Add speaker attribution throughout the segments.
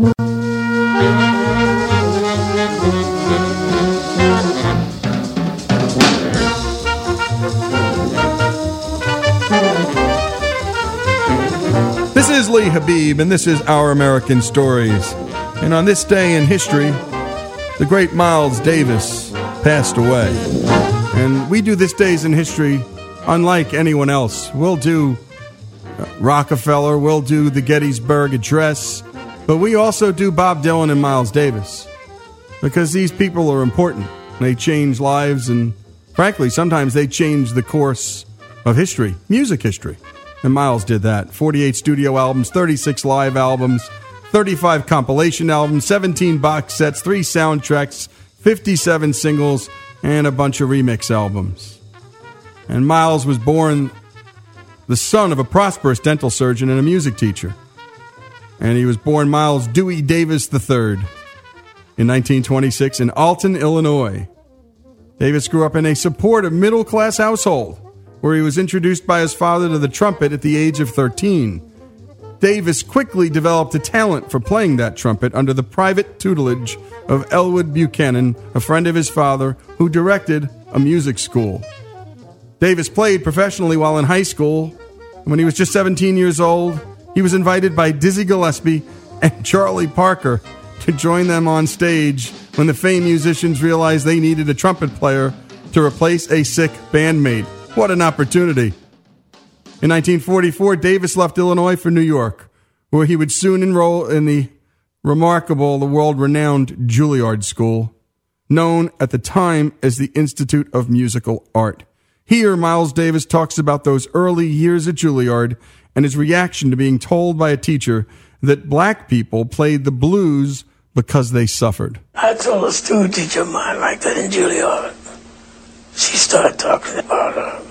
Speaker 1: This is Lee Habib, and this is Our American Stories. And on this day in history, the great Miles Davis passed away. And we do this days in history unlike anyone else. We'll do Rockefeller, we'll do the Gettysburg Address, but we also do Bob Dylan and Miles Davis because these people are important. They change lives, and frankly, sometimes they change the course of history, music history. And Miles did that. 48 studio albums, 36 live albums, 35 compilation albums, 17 box sets, 3 soundtracks, 57 singles, and a bunch of remix albums. And Miles was born the son of a prosperous dental surgeon and a music teacher. And he was born Miles Dewey Davis III in 1926 in Alton, Illinois. Davis grew up in a supportive middle class household where he was introduced by his father to the trumpet at the age of 13. Davis quickly developed a talent for playing that trumpet under the private tutelage of Elwood Buchanan, a friend of his father, who directed a music school. Davis played professionally while in high school. And when he was just 17 years old, he was invited by Dizzy Gillespie and Charlie Parker to join them on stage when the famed musicians realized they needed a trumpet player to replace a sick bandmate. What an opportunity. In 1944, Davis left Illinois for New York, where he would soon enroll in the remarkable, the world renowned Juilliard School, known at the time as the Institute of Musical Art. Here, Miles Davis talks about those early years at Juilliard and his reaction to being told by a teacher that black people played the blues because they suffered.
Speaker 2: I told a student teacher of mine like that in Juilliard. She started talking about, um,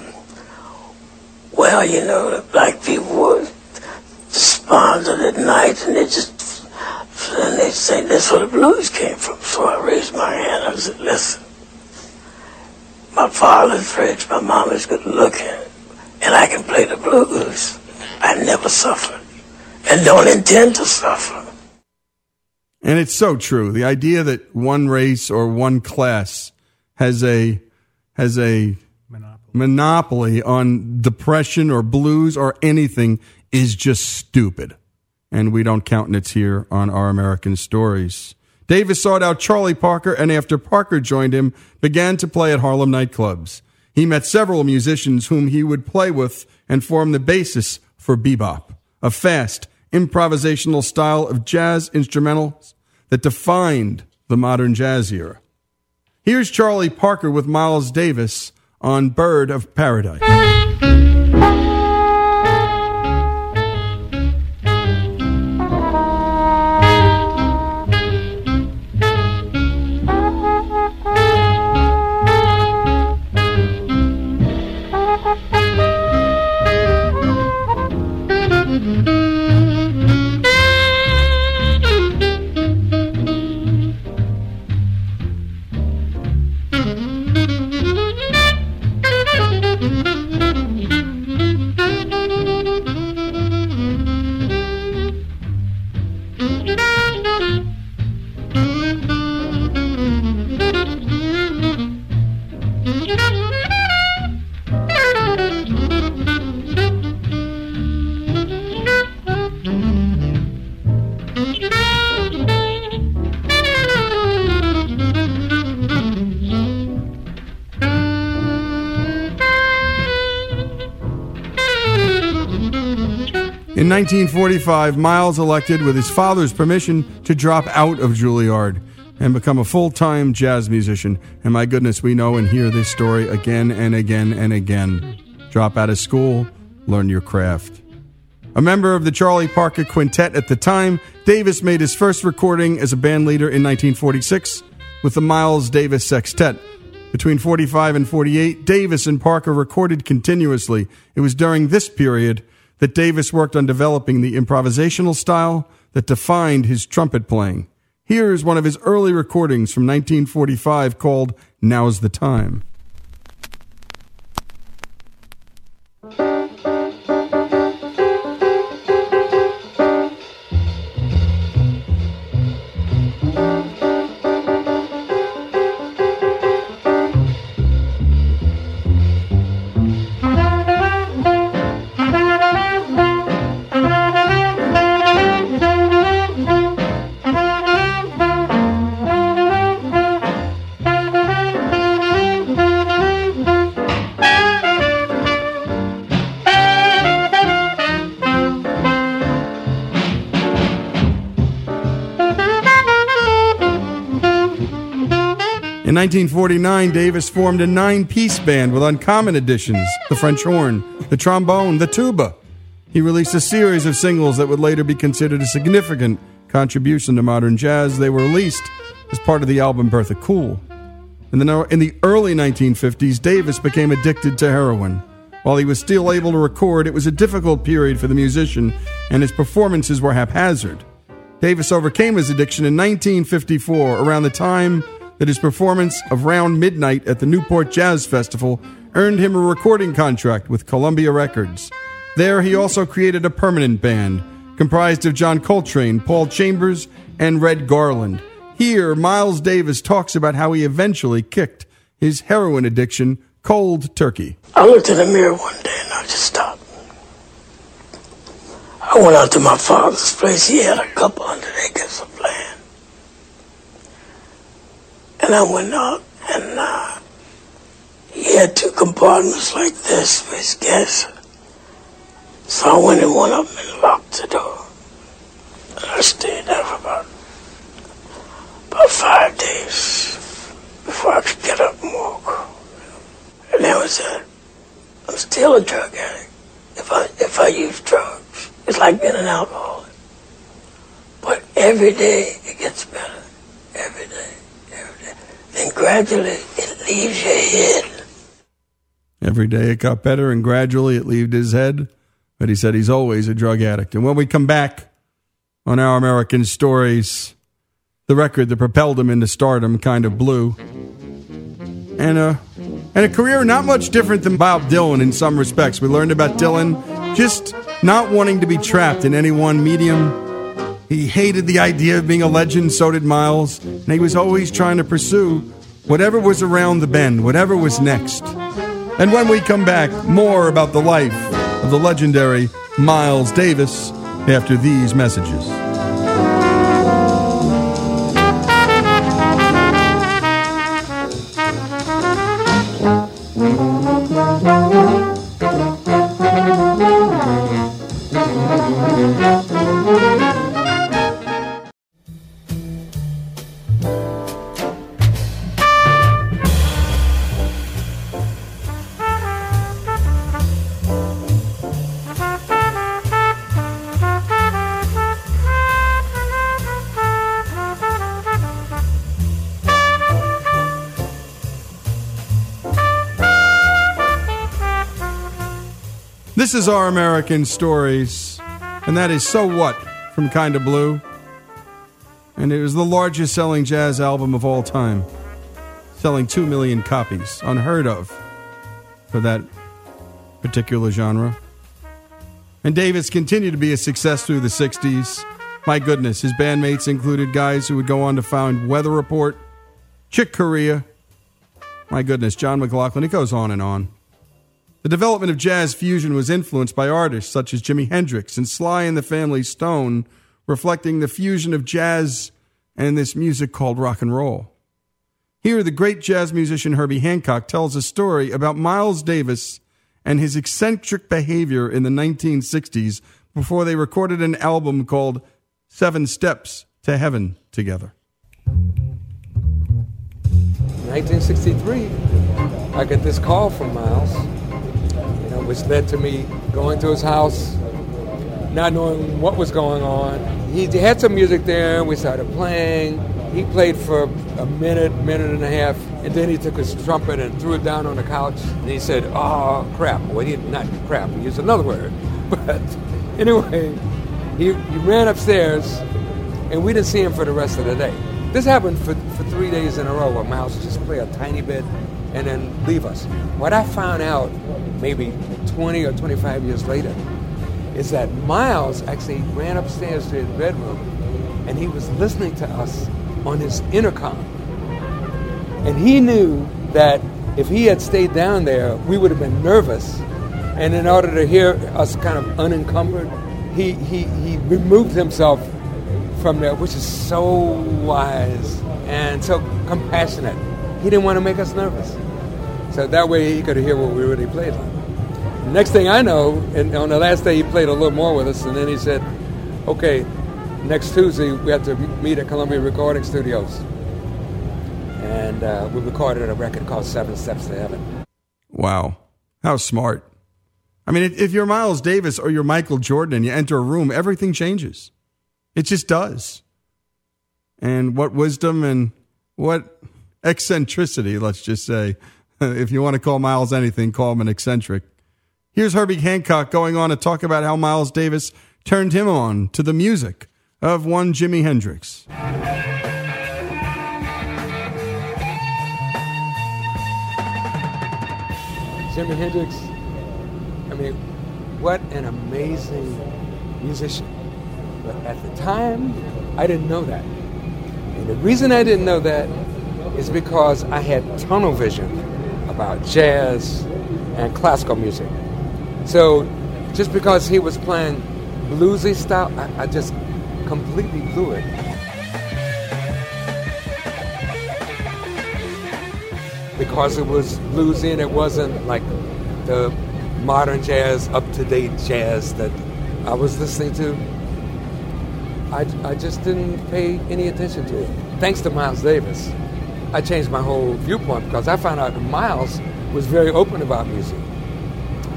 Speaker 2: well, you know, the black people would despondent at night and they just, and they say that's where the blues came from. So I raised my hand. I said, listen, my father's rich, my mom is good looking, and I can play the blues. I never suffered and don't intend to suffer.
Speaker 1: And it's so true. The idea that one race or one class has a has a monopoly, monopoly on depression or blues or anything is just stupid. And we don't countenance here on our American stories. Davis sought out Charlie Parker and after Parker joined him, began to play at Harlem nightclubs. He met several musicians whom he would play with and form the basis for bebop, a fast, improvisational style of jazz instrumentals that defined the modern jazz era. Here's Charlie Parker with Miles Davis on Bird of Paradise. 1945, Miles elected, with his father's permission, to drop out of Juilliard and become a full time jazz musician. And my goodness, we know and hear this story again and again and again. Drop out of school, learn your craft. A member of the Charlie Parker Quintet at the time, Davis made his first recording as a band leader in 1946 with the Miles Davis Sextet. Between 45 and 48, Davis and Parker recorded continuously. It was during this period that Davis worked on developing the improvisational style that defined his trumpet playing. Here is one of his early recordings from 1945 called Now's the Time. 1949, Davis formed a nine piece band with uncommon additions the French horn, the trombone, the tuba. He released a series of singles that would later be considered a significant contribution to modern jazz. They were released as part of the album Birth of the Cool. In the, in the early 1950s, Davis became addicted to heroin. While he was still able to record, it was a difficult period for the musician, and his performances were haphazard. Davis overcame his addiction in 1954, around the time that his performance of Round Midnight at the Newport Jazz Festival earned him a recording contract with Columbia Records. There, he also created a permanent band comprised of John Coltrane, Paul Chambers, and Red Garland. Here, Miles Davis talks about how he eventually kicked his heroin addiction cold turkey.
Speaker 2: I looked in the mirror one day and I just stopped. I went out to my father's place. He had a couple hundred acres of land. And I went out and uh, he had two compartments like this for his guests. So I went in one of them and locked the door. And I stayed there for about, about five days before I could get up and walk. And that was it. I'm still a drug addict. If I if I use drugs, it's like being an alcoholic. But every day it gets better. Every day, Then gradually it leaves your head.
Speaker 1: Every day it got better, and gradually it left his head. But he said he's always a drug addict. And when we come back on our American stories, the record that propelled him into stardom Kind of Blue. And uh and a career not much different than Bob Dylan in some respects. We learned about Dylan just not wanting to be trapped in any one medium. He hated the idea of being a legend, so did Miles, and he was always trying to pursue whatever was around the bend, whatever was next. And when we come back, more about the life of the legendary Miles Davis after these messages. Is our American Stories, and that is So What from Kinda Blue. And it was the largest selling jazz album of all time, selling 2 million copies, unheard of for that particular genre. And Davis continued to be a success through the 60s. My goodness, his bandmates included guys who would go on to found Weather Report, Chick Corea. My goodness, John McLaughlin. It goes on and on. The development of jazz fusion was influenced by artists such as Jimi Hendrix and Sly and the Family Stone, reflecting the fusion of jazz and this music called rock and roll. Here, the great jazz musician Herbie Hancock tells a story about Miles Davis and his eccentric behavior in the 1960s before they recorded an album called Seven Steps to Heaven together.
Speaker 3: 1963, I get this call from Miles which led to me going to his house, not knowing what was going on. He had some music there, and we started playing. He played for a minute, minute and a half, and then he took his trumpet and threw it down on the couch, and he said, "Oh crap!" Well, he not crap. He used another word, but anyway, he, he ran upstairs, and we didn't see him for the rest of the day. This happened for, for three days in a row where Miles just play a tiny bit and then leave us. What I found out maybe 20 or 25 years later is that Miles actually ran upstairs to his bedroom and he was listening to us on his intercom. And he knew that if he had stayed down there, we would have been nervous. And in order to hear us kind of unencumbered, he, he, he removed himself from there, which is so wise and so compassionate. He didn't want to make us nervous. So that way he could hear what we really played. Next thing I know, and on the last day he played a little more with us, and then he said, okay, next Tuesday we have to meet at Columbia Recording Studios. and uh, we recorded a record called Seven Steps to Heaven.
Speaker 1: Wow. How smart. I mean, if you're Miles Davis or you're Michael Jordan and you enter a room, everything changes. It just does. And what wisdom and what eccentricity, let's just say. If you want to call Miles anything, call him an eccentric. Here's Herbie Hancock going on to talk about how Miles Davis turned him on to the music of one Jimi Hendrix.
Speaker 3: Jimi Hendrix, I mean, what an amazing musician. But at the time, I didn't know that. And the reason I didn't know that is because I had tunnel vision about jazz and classical music. So just because he was playing bluesy style, I, I just completely blew it. Because it was bluesy and it wasn't like the modern jazz, up to date jazz that I was listening to. I, I just didn't pay any attention to it. Thanks to Miles Davis, I changed my whole viewpoint because I found out that Miles was very open about music.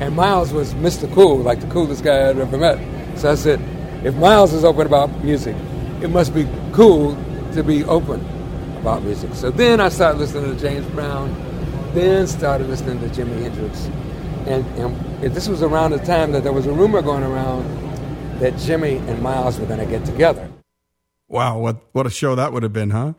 Speaker 3: And Miles was Mr. Cool, like the coolest guy I'd ever met. So I said, if Miles is open about music, it must be cool to be open about music. So then I started listening to James Brown, then started listening to Jimi Hendrix. And, and this was around the time that there was a rumor going around that Jimi and Miles were going to get together.
Speaker 1: Wow, what, what a show that would have been, huh?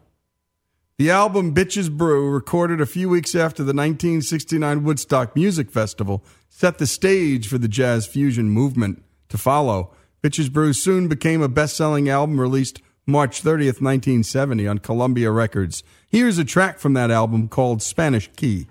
Speaker 1: The album Bitches Brew, recorded a few weeks after the 1969 Woodstock Music Festival, set the stage for the jazz fusion movement to follow. Bitches Brew soon became a best selling album released March 30th, 1970 on Columbia Records. Here's a track from that album called Spanish Key.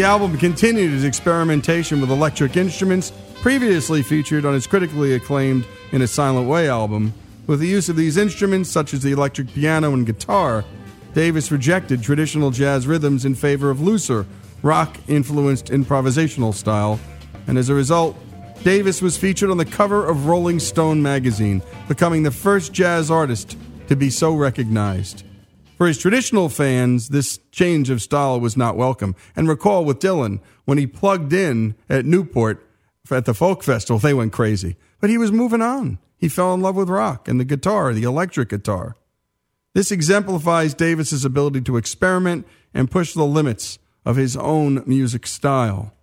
Speaker 1: The album continued its experimentation with electric instruments, previously featured on his critically acclaimed In a Silent Way album. With the use of these instruments, such as the electric piano and guitar, Davis rejected traditional jazz rhythms in favor of looser, rock influenced improvisational style, and as a result, Davis was featured on the cover of Rolling Stone magazine, becoming the first jazz artist to be so recognized. For his traditional fans, this change of style was not welcome. And recall with Dylan, when he plugged in at Newport at the folk festival, they went crazy. But he was moving on. He fell in love with rock and the guitar, the electric guitar. This exemplifies Davis's ability to experiment and push the limits of his own music style.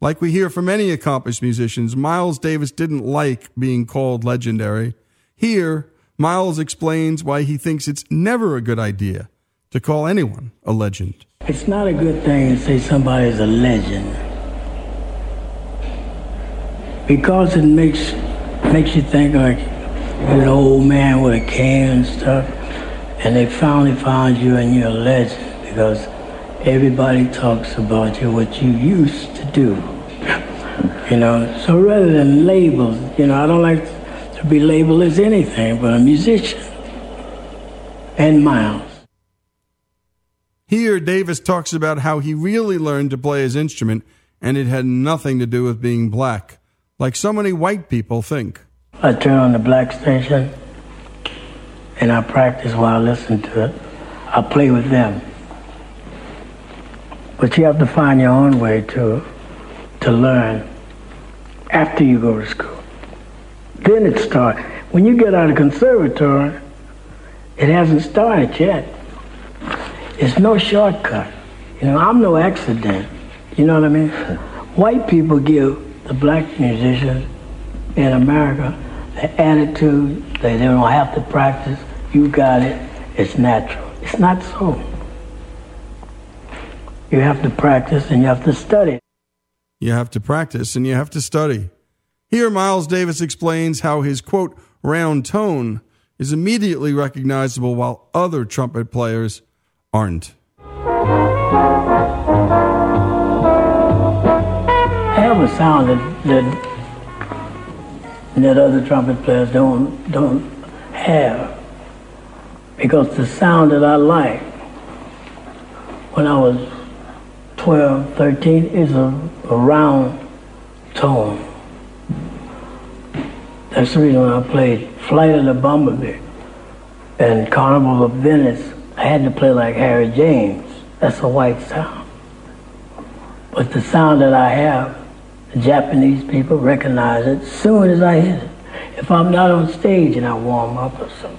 Speaker 1: Like we hear from many accomplished musicians, Miles Davis didn't like being called legendary. Here, Miles explains why he thinks it's never a good idea to call anyone a legend.
Speaker 2: It's not a good thing to say somebody's a legend because it makes makes you think like you're an old man with a cane and stuff, and they finally found you and you're a legend because everybody talks about you what you used to do. You know, so rather than labels, you know, I don't like to be labeled as anything but a musician and Miles.
Speaker 1: Here, Davis talks about how he really learned to play his instrument and it had nothing to do with being black, like so many white people think.
Speaker 2: I turn on the black station and I practice while I listen to it. I play with them. But you have to find your own way to, to learn after you go to school. Then it starts. When you get out of conservatory, it hasn't started yet. It's no shortcut. You know, I'm no accident. You know what I mean? White people give the black musicians in America the attitude that they don't have to practice. You got it. It's natural. It's not so. You have to practice and you have to study.
Speaker 1: You have to practice and you have to study. Here, Miles Davis explains how his quote, round tone is immediately recognizable while other trumpet players aren't.
Speaker 2: I have a sound that, that that other trumpet players don't don't have because the sound that I like when I was 12, 13 is a, a round tone. That's the reason I played Flight of the Bumblebee and Carnival of Venice, I had to play like Harry James. That's a white sound. But the sound that I have, the Japanese people recognize it as soon as I hit it. If I'm not on stage and I warm up or something,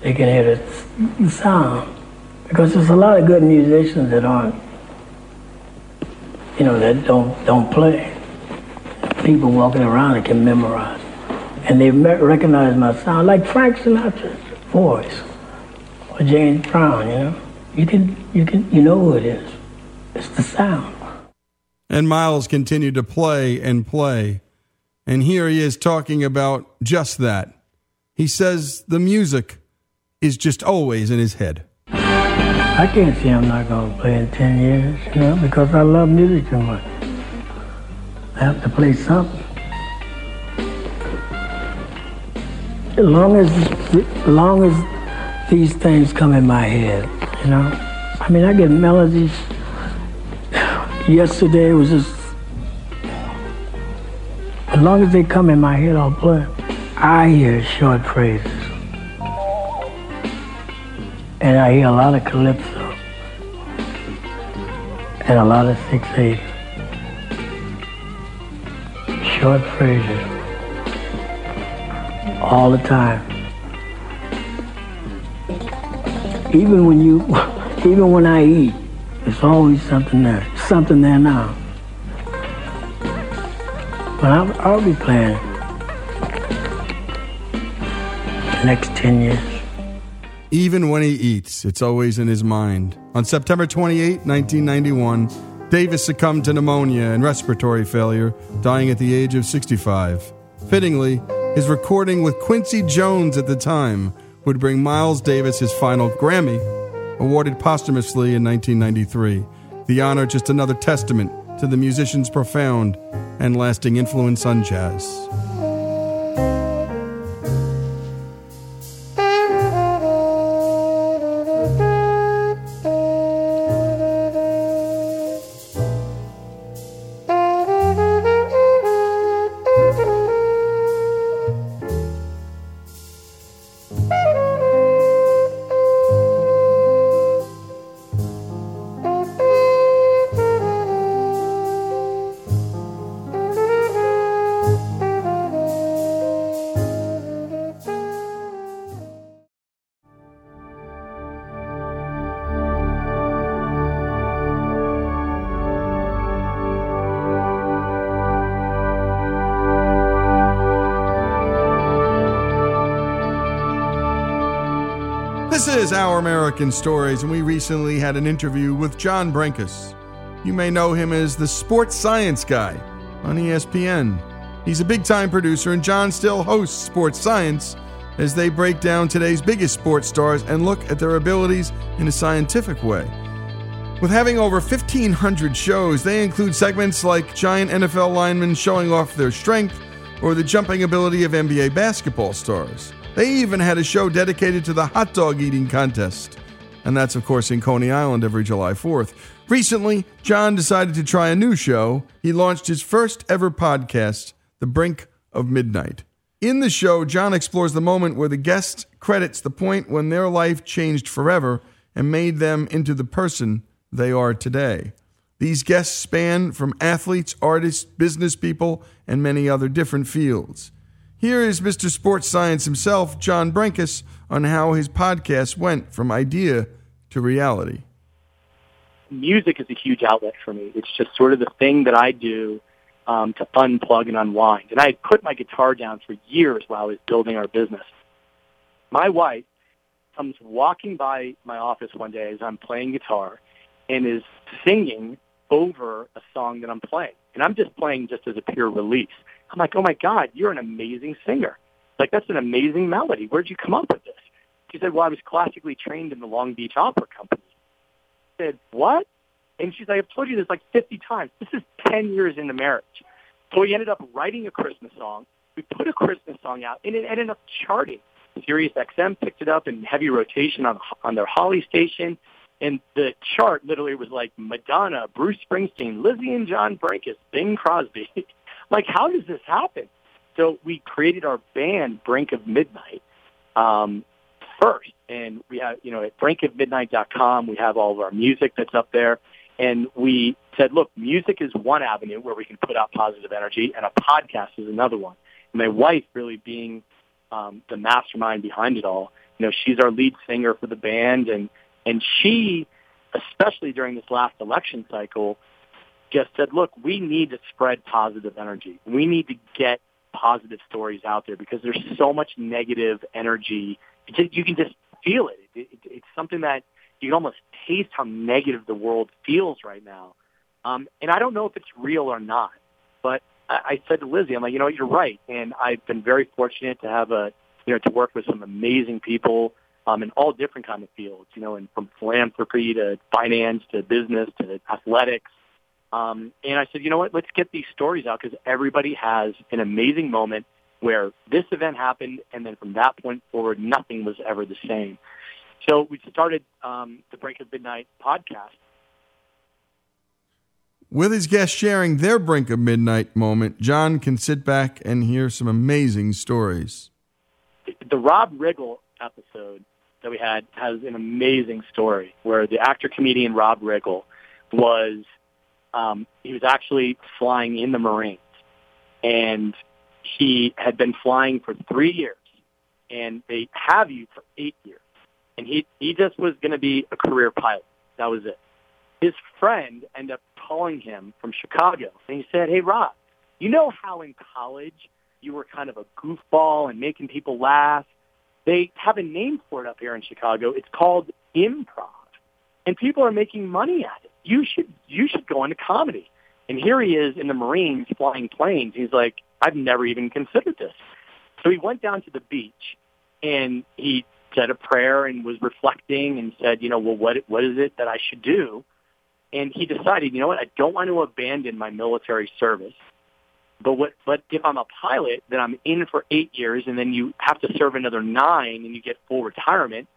Speaker 2: they can hear the sound. Because there's a lot of good musicians that aren't, you know, that don't don't play. People walking around that can memorize, and they recognize my sound, like Frank Sinatra's voice or James Brown. You know, you can you can you know who it is. It's the sound.
Speaker 1: And Miles continued to play and play, and here he is talking about just that. He says the music is just always in his head.
Speaker 2: I can't say I'm not going to play in 10 years, you know, because I love music too much. Have to play something. As long as, as long as these things come in my head, you know. I mean, I get melodies. Yesterday was just, as long as they come in my head, I'll play. I hear short phrases. And I hear a lot of calypso and a lot of 6-8. Short phrases. All the time. Even when you, even when I eat, there's always something there. Something there now. But I'll, I'll be playing the next 10 years.
Speaker 1: Even when he eats, it's always in his mind. On September 28, 1991, Davis succumbed to pneumonia and respiratory failure, dying at the age of 65. Fittingly, his recording with Quincy Jones at the time would bring Miles Davis his final Grammy, awarded posthumously in 1993. The honor just another testament to the musician's profound and lasting influence on jazz. American Stories, and we recently had an interview with John Brenkus. You may know him as the sports science guy on ESPN. He's a big time producer, and John still hosts Sports Science as they break down today's biggest sports stars and look at their abilities in a scientific way. With having over 1,500 shows, they include segments like giant NFL linemen showing off their strength or the jumping ability of NBA basketball stars. They even had a show dedicated to the hot dog eating contest. And that's, of course, in Coney Island every July 4th. Recently, John decided to try a new show. He launched his first ever podcast, The Brink of Midnight. In the show, John explores the moment where the guest credits the point when their life changed forever and made them into the person they are today. These guests span from athletes, artists, business people, and many other different fields. Here is Mr. Sports Science himself, John Brenkus, on how his podcast went from idea to reality.
Speaker 4: Music is a huge outlet for me. It's just sort of the thing that I do um, to unplug and unwind. And I had put my guitar down for years while I was building our business. My wife comes walking by my office one day as I'm playing guitar, and is singing over a song that I'm playing. And I'm just playing just as a pure release. I'm like, oh my God, you're an amazing singer. Like, that's an amazing melody. Where'd you come up with this? She said, well, I was classically trained in the Long Beach Opera Company. I said, what? And she's like, I've told you this like 50 times. This is 10 years into marriage. So we ended up writing a Christmas song. We put a Christmas song out, and it ended up charting. Sirius XM picked it up in heavy rotation on on their Holly station, and the chart literally was like Madonna, Bruce Springsteen, Lizzie and John Brenkus, Bing Crosby. like, how does this happen? So we created our band, Brink of Midnight, um, first, and we have you know at brinkofmidnight.com we have all of our music that's up there. And we said, look, music is one avenue where we can put out positive energy, and a podcast is another one. And my wife, really being um, the mastermind behind it all, you know, she's our lead singer for the band, and and she, especially during this last election cycle, just said, look, we need to spread positive energy. We need to get positive stories out there because there's so much negative energy. You can just feel it. It, it. It's something that you can almost taste how negative the world feels right now. Um, and I don't know if it's real or not, but I, I said to Lizzie, I'm like, you know, you're right. And I've been very fortunate to have a, you know, to work with some amazing people um, in all different kind of fields, you know, and from philanthropy to finance to business to athletics. Um, and I said, you know what, let's get these stories out because everybody has an amazing moment where this event happened, and then from that point forward, nothing was ever the same. So we started um, the Brink of Midnight podcast.
Speaker 1: With his guests sharing their Brink of Midnight moment, John can sit back and hear some amazing stories.
Speaker 4: The Rob Riggle episode that we had has an amazing story where the actor comedian Rob Riggle was um, he was actually flying in the Marines and he had been flying for three years and they have you for eight years and he he just was going to be a career pilot. That was it. His friend ended up calling him from Chicago, and he said, "Hey, Rob, you know how in college you were kind of a goofball and making people laugh? They have a name for it up here in Chicago. It's called improv, and people are making money at it. You should you should go into comedy." And here he is in the Marines flying planes. He's like, I've never even considered this. So he went down to the beach and he said a prayer and was reflecting and said, you know, well, what what is it that I should do? And he decided, you know what, I don't want to abandon my military service. But what? But if I'm a pilot, then I'm in for eight years, and then you have to serve another nine, and you get full retirement.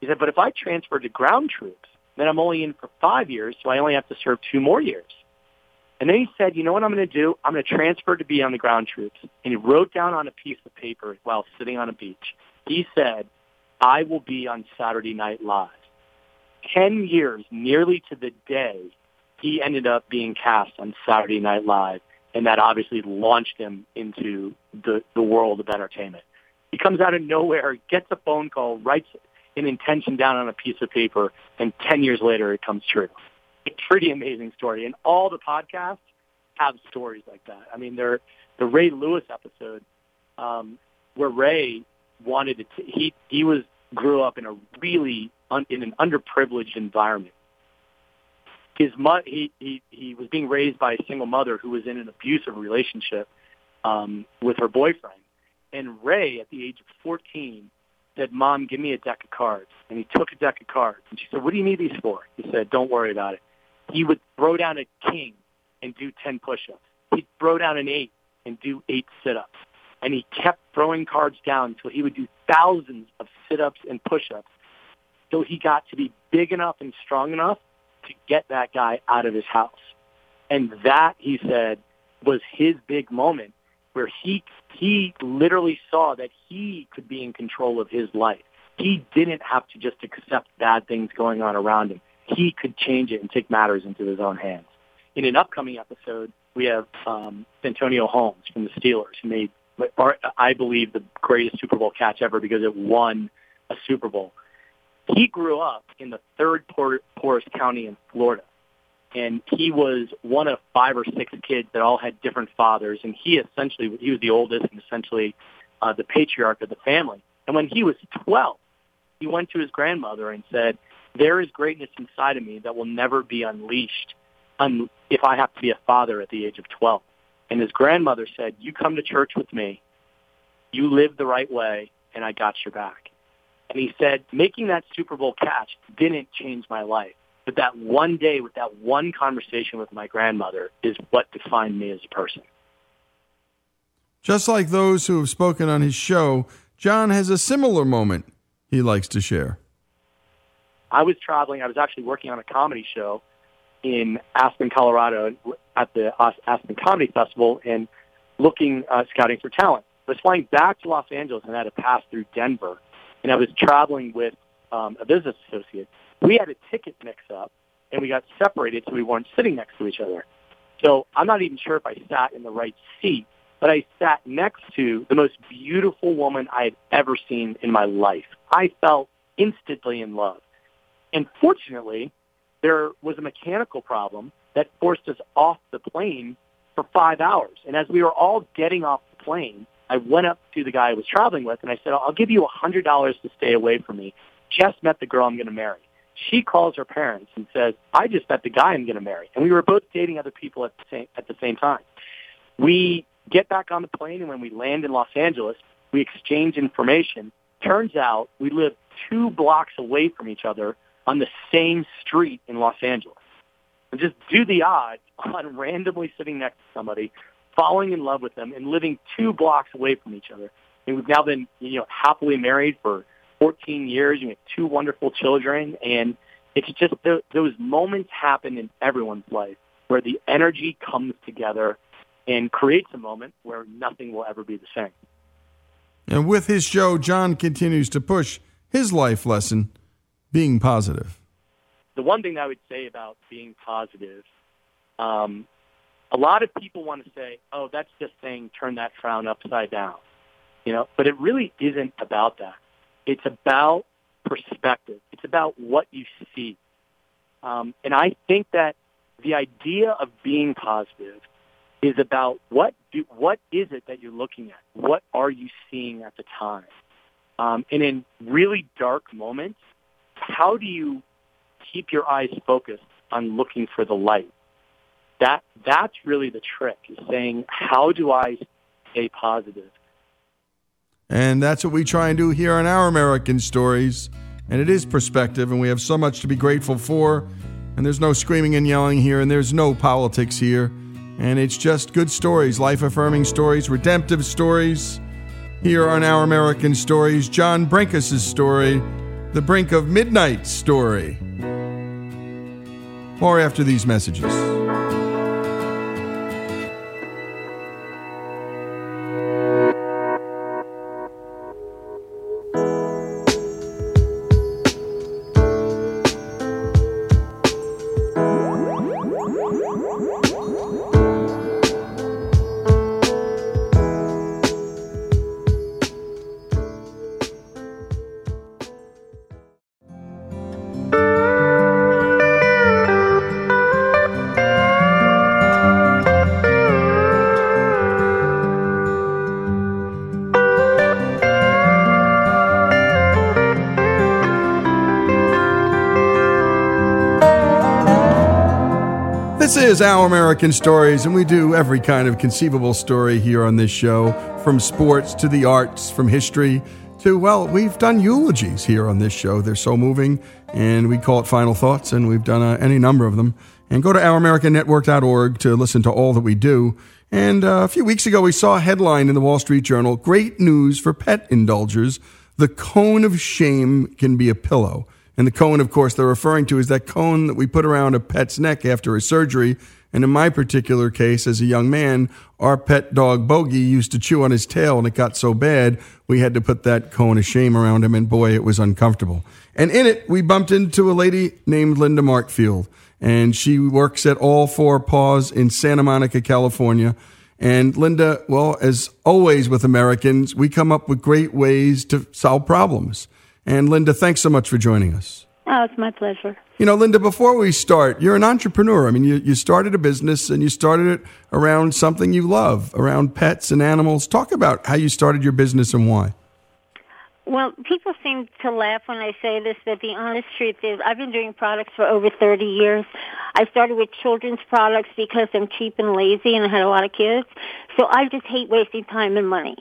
Speaker 4: He said, but if I transfer to ground troops, then I'm only in for five years, so I only have to serve two more years. And then he said, you know what I'm going to do? I'm going to transfer to be on the ground troops. And he wrote down on a piece of paper while sitting on a beach. He said, I will be on Saturday Night Live. Ten years, nearly to the day, he ended up being cast on Saturday Night Live, and that obviously launched him into the, the world of entertainment. He comes out of nowhere, gets a phone call, writes an intention down on a piece of paper, and 10 years later it comes true. A pretty amazing story. And all the podcasts have stories like that. I mean, they're, the Ray Lewis episode, um, where Ray wanted to, he, he was grew up in a really un, in an underprivileged environment. His mo- he, he he was being raised by a single mother who was in an abusive relationship um, with her boyfriend. And Ray, at the age of 14, said, "Mom, give me a deck of cards." And he took a deck of cards, and she said, "What do you need these for?" He said, "Don't worry about it." He would throw down a king and do 10 push-ups. He'd throw down an eight and do eight sit-ups and he kept throwing cards down until he would do thousands of sit-ups and push-ups till he got to be big enough and strong enough to get that guy out of his house. And that, he said, was his big moment where he he literally saw that he could be in control of his life. He didn't have to just accept bad things going on around him. He could change it and take matters into his own hands. In an upcoming episode, we have um, Santonio Holmes from the Steelers, who made I believe, the greatest Super Bowl catch ever because it won a Super Bowl. He grew up in the third poorest county in Florida, and he was one of five or six kids that all had different fathers, and he essentially he was the oldest and essentially uh, the patriarch of the family. And when he was 12, he went to his grandmother and said, there is greatness inside of me that will never be unleashed un- if I have to be a father at the age of 12. And his grandmother said, you come to church with me, you live the right way, and I got your back. And he said, making that Super Bowl catch didn't change my life. But that one day with that one conversation with my grandmother is what defined me as a person.
Speaker 1: Just like those who have spoken on his show, John has a similar moment he likes to share.
Speaker 4: I was traveling. I was actually working on a comedy show in Aspen, Colorado, at the Aspen Comedy Festival, and looking uh, scouting for talent. I was flying back to Los Angeles and I had to pass through Denver, and I was traveling with um, a business associate. We had a ticket mix-up, and we got separated, so we weren't sitting next to each other. So I'm not even sure if I sat in the right seat, but I sat next to the most beautiful woman I had ever seen in my life. I felt instantly in love. And fortunately, there was a mechanical problem that forced us off the plane for five hours. And as we were all getting off the plane, I went up to the guy I was traveling with and I said, I'll give you a hundred dollars to stay away from me. Just met the girl I'm going to marry. She calls her parents and says, I just met the guy I'm going to marry. And we were both dating other people at the same, at the same time. We get back on the plane and when we land in Los Angeles, we exchange information. Turns out we live two blocks away from each other on the same street in Los Angeles. And just do the odds on randomly sitting next to somebody, falling in love with them, and living two blocks away from each other. And we've now been, you know, happily married for 14 years. We have two wonderful children, and it's just those moments happen in everyone's life where the energy comes together and creates a moment where nothing will ever be the same.
Speaker 1: And with his show, John continues to push his life lesson being positive?
Speaker 4: The one thing I would say about being positive, um, a lot of people want to say, "Oh, that's just saying turn that frown upside down," you know. But it really isn't about that. It's about perspective. It's about what you see. Um, and I think that the idea of being positive is about what do, what is it that you're looking at? What are you seeing at the time? Um, and in really dark moments, how do you keep your eyes focused on looking for the light? That that's really the trick is saying how do I stay positive?
Speaker 1: And that's what we try and do here on our American stories. And it is perspective, and we have so much to be grateful for. And there's no screaming and yelling here, and there's no politics here. And it's just good stories, life affirming stories, redemptive stories. Here on Our American Stories, John Brenkus' story the brink of midnight story. More after these messages. Our American Stories, and we do every kind of conceivable story here on this show from sports to the arts, from history to, well, we've done eulogies here on this show. They're so moving, and we call it Final Thoughts, and we've done uh, any number of them. And go to ouramericannetwork.org to listen to all that we do. And uh, a few weeks ago, we saw a headline in the Wall Street Journal Great news for pet indulgers. The cone of shame can be a pillow. And the cone, of course, they're referring to is that cone that we put around a pet's neck after a surgery. And in my particular case, as a young man, our pet dog Bogey used to chew on his tail and it got so bad, we had to put that cone of shame around him. And boy, it was uncomfortable. And in it, we bumped into a lady named Linda Markfield. And she works at All Four Paws in Santa Monica, California. And Linda, well, as always with Americans, we come up with great ways to solve problems. And Linda, thanks so much for joining us.
Speaker 5: Oh, it's my pleasure.
Speaker 1: You know, Linda, before we start, you're an entrepreneur. I mean, you, you started a business and you started it around something you love, around pets and animals. Talk about how you started your business and why.
Speaker 5: Well, people seem to laugh when I say this, but the honest truth is I've been doing products for over 30 years. I started with children's products because I'm cheap and lazy and I had a lot of kids. So I just hate wasting time and money.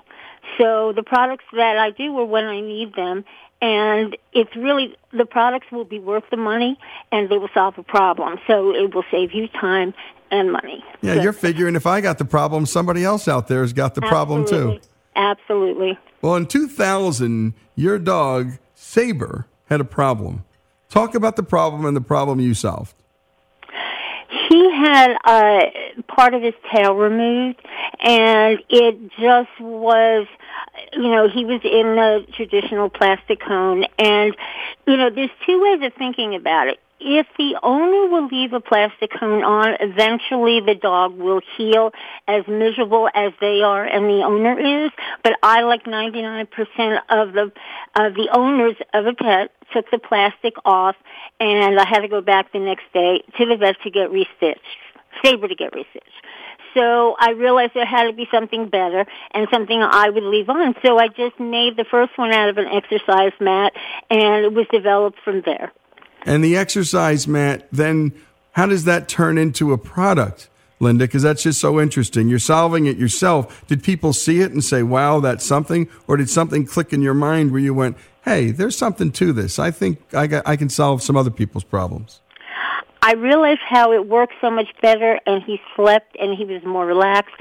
Speaker 5: So the products that I do are when I need them and it's really the products will be worth the money and they will solve a problem. So it will save you time and money.
Speaker 1: Yeah,
Speaker 5: so,
Speaker 1: you're figuring if I got the problem, somebody else out there has got the problem too.
Speaker 5: Absolutely.
Speaker 1: Well, in 2000, your dog Saber had a problem. Talk about the problem and the problem you solved.
Speaker 5: He had uh, part of his tail removed, and it just was you know, he was in the traditional plastic cone. And, you know, there's two ways of thinking about it. If the owner will leave a plastic cone on, eventually the dog will heal as miserable as they are and the owner is. But I, like 99% of the, of the owners of a pet, took the plastic off and I had to go back the next day to the vet to get restitched. Saber to get restitched. So I realized there had to be something better and something I would leave on. So I just made the first one out of an exercise mat and it was developed from there.
Speaker 1: And the exercise mat, then how does that turn into a product? Linda, because that's just so interesting. You're solving it yourself. Did people see it and say, wow, that's something? Or did something click in your mind where you went, hey, there's something to this? I think I, got, I can solve some other people's problems.
Speaker 5: I realized how it worked so much better and he slept and he was more relaxed.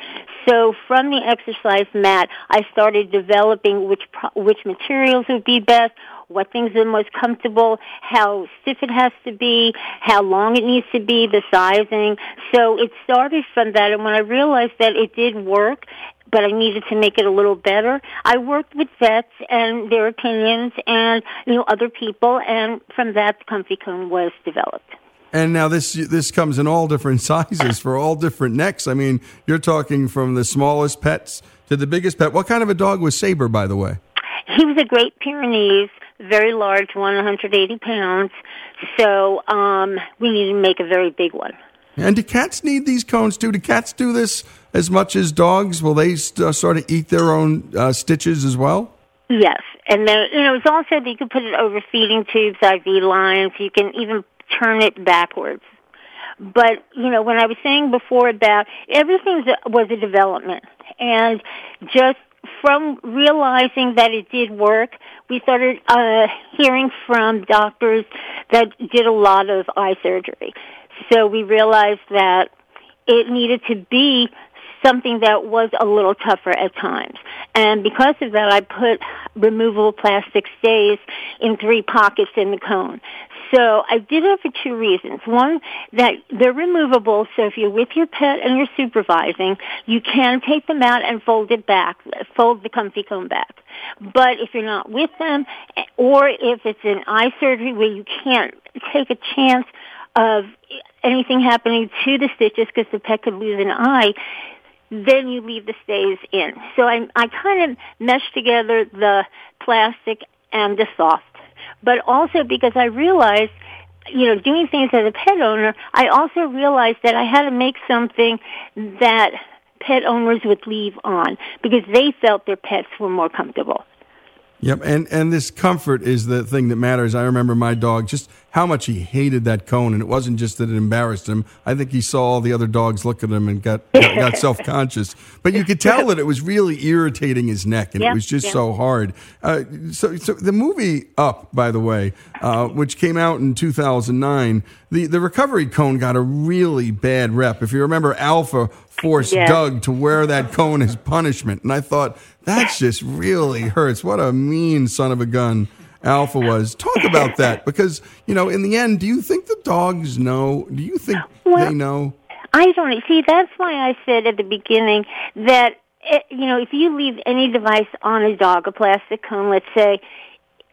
Speaker 5: So from the exercise mat, I started developing which which materials would be best, what things are most comfortable, how stiff it has to be, how long it needs to be, the sizing. So it started from that and when I realized that it did work but I needed to make it a little better. I worked with vets and their opinions and, you know, other people and from that the Comfy Cone was developed.
Speaker 1: And now this this comes in all different sizes for all different necks. I mean, you're talking from the smallest pets to the biggest pet. What kind of a dog was Saber, by the way?
Speaker 5: He was a Great Pyrenees, very large, 180 pounds. So um, we need to make a very big one.
Speaker 1: And do cats need these cones too? Do cats do this as much as dogs? Will they st- sort of eat their own uh, stitches as well?
Speaker 5: Yes, and then you know it's also that you can put it over feeding tubes, IV lines. You can even turn it backwards. But, you know, when I was saying before about everything was a development and just from realizing that it did work, we started uh, hearing from doctors that did a lot of eye surgery. So we realized that it needed to be something that was a little tougher at times. And because of that, I put removable plastic stays in three pockets in the cone. So I did it for two reasons. One, that they're removable, so if you're with your pet and you're supervising, you can take them out and fold it back, fold the comfy cone back. But if you're not with them, or if it's an eye surgery where you can't take a chance of anything happening to the stitches because the pet could lose an eye, then you leave the stays in. So I, I kind of meshed together the plastic and the soft but also because I realized, you know, doing things as a pet owner, I also realized that I had to make something that pet owners would leave on because they felt their pets were more comfortable.
Speaker 1: Yep, and and this comfort is the thing that matters. I remember my dog just how much he hated that cone, and it wasn't just that it embarrassed him. I think he saw all the other dogs look at him and got got, got self conscious. But you could tell that it was really irritating his neck, and
Speaker 5: yeah,
Speaker 1: it was just
Speaker 5: yeah.
Speaker 1: so hard. Uh, so, so the movie Up, by the way, uh, which came out in 2009, the the recovery cone got a really bad rep. If you remember, Alpha forced
Speaker 5: Yeah.
Speaker 1: Dug to wear that cone as punishment, and I thought that just really hurts. What a mean son of a gun. Alpha was. Talk about that because, you know, in the end, do you think the dogs know? Do you think
Speaker 5: Well,
Speaker 1: they know?
Speaker 5: I don't see. That's why I said at the beginning that eh, you know if you leave any device on a dog, a plastic cone, let's say,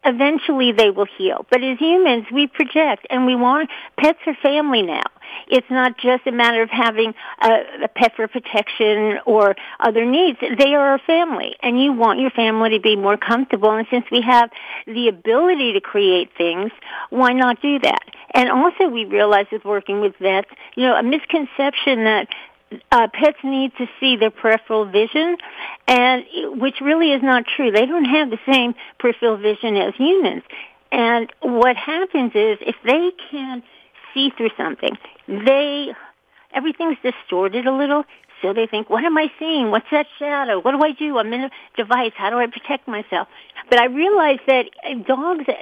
Speaker 5: eventually they will heal. But as humans, we project and we want pets are family now. It's not just a matter of having a, a pet for protection or other needs. They are a family, and you want your family to be more comfortable. And since we have the ability to create things, why not do that? And also, we realize with working with vets, you know, a misconception that uh, pets need to see their peripheral vision, and which really is not true. They don't have the same peripheral vision as humans. And what happens is if they can see through something, they everything's distorted a little. So they think, what am I seeing? What's that shadow? What do I do? I'm in a device. How do I protect myself? But I realized that uh, dogs uh,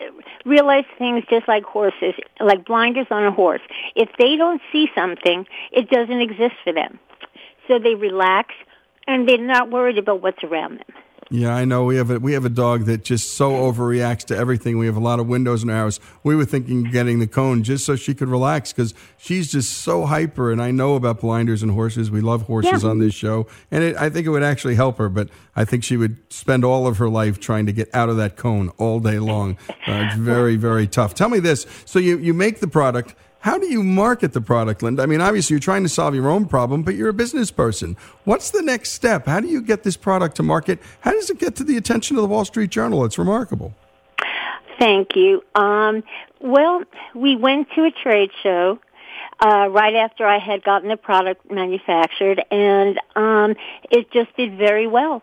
Speaker 5: realize things just like horses, like blinders on a horse. If they don't see something, it doesn't exist for them. So they relax and they're not worried about what's around them.
Speaker 1: Yeah, I know. We have a we have a dog that just so overreacts to everything. We have a lot of windows in our house. We were thinking of getting the cone just so she could relax because she's just so hyper. And I know about blinders and horses. We love horses
Speaker 5: Yeah.
Speaker 1: on this show, and it, I think it would actually help her. But I think she would spend all of her life trying to get out of that cone all day long. Uh, it's very very tough. Tell me this: so you you make the product. How do you market the product, Linda? I mean, obviously you're trying to solve your own problem, but you're a business person. What's the next step? How do you get this product to market? How does it get to the attention of the Wall Street Journal? It's remarkable.
Speaker 5: Thank you. Um, well, we went to a trade show uh, right after I had gotten the product manufactured, and um, it just did very well.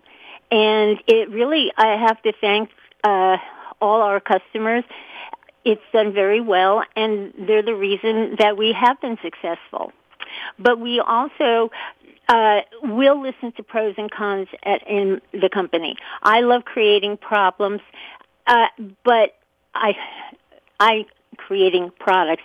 Speaker 5: And it really, I have to thank uh, all our customers. It's done very well, and they're the reason that we have been successful. But we also uh, will listen to pros and cons at, in the company. I love creating problems, uh, but I, I creating products.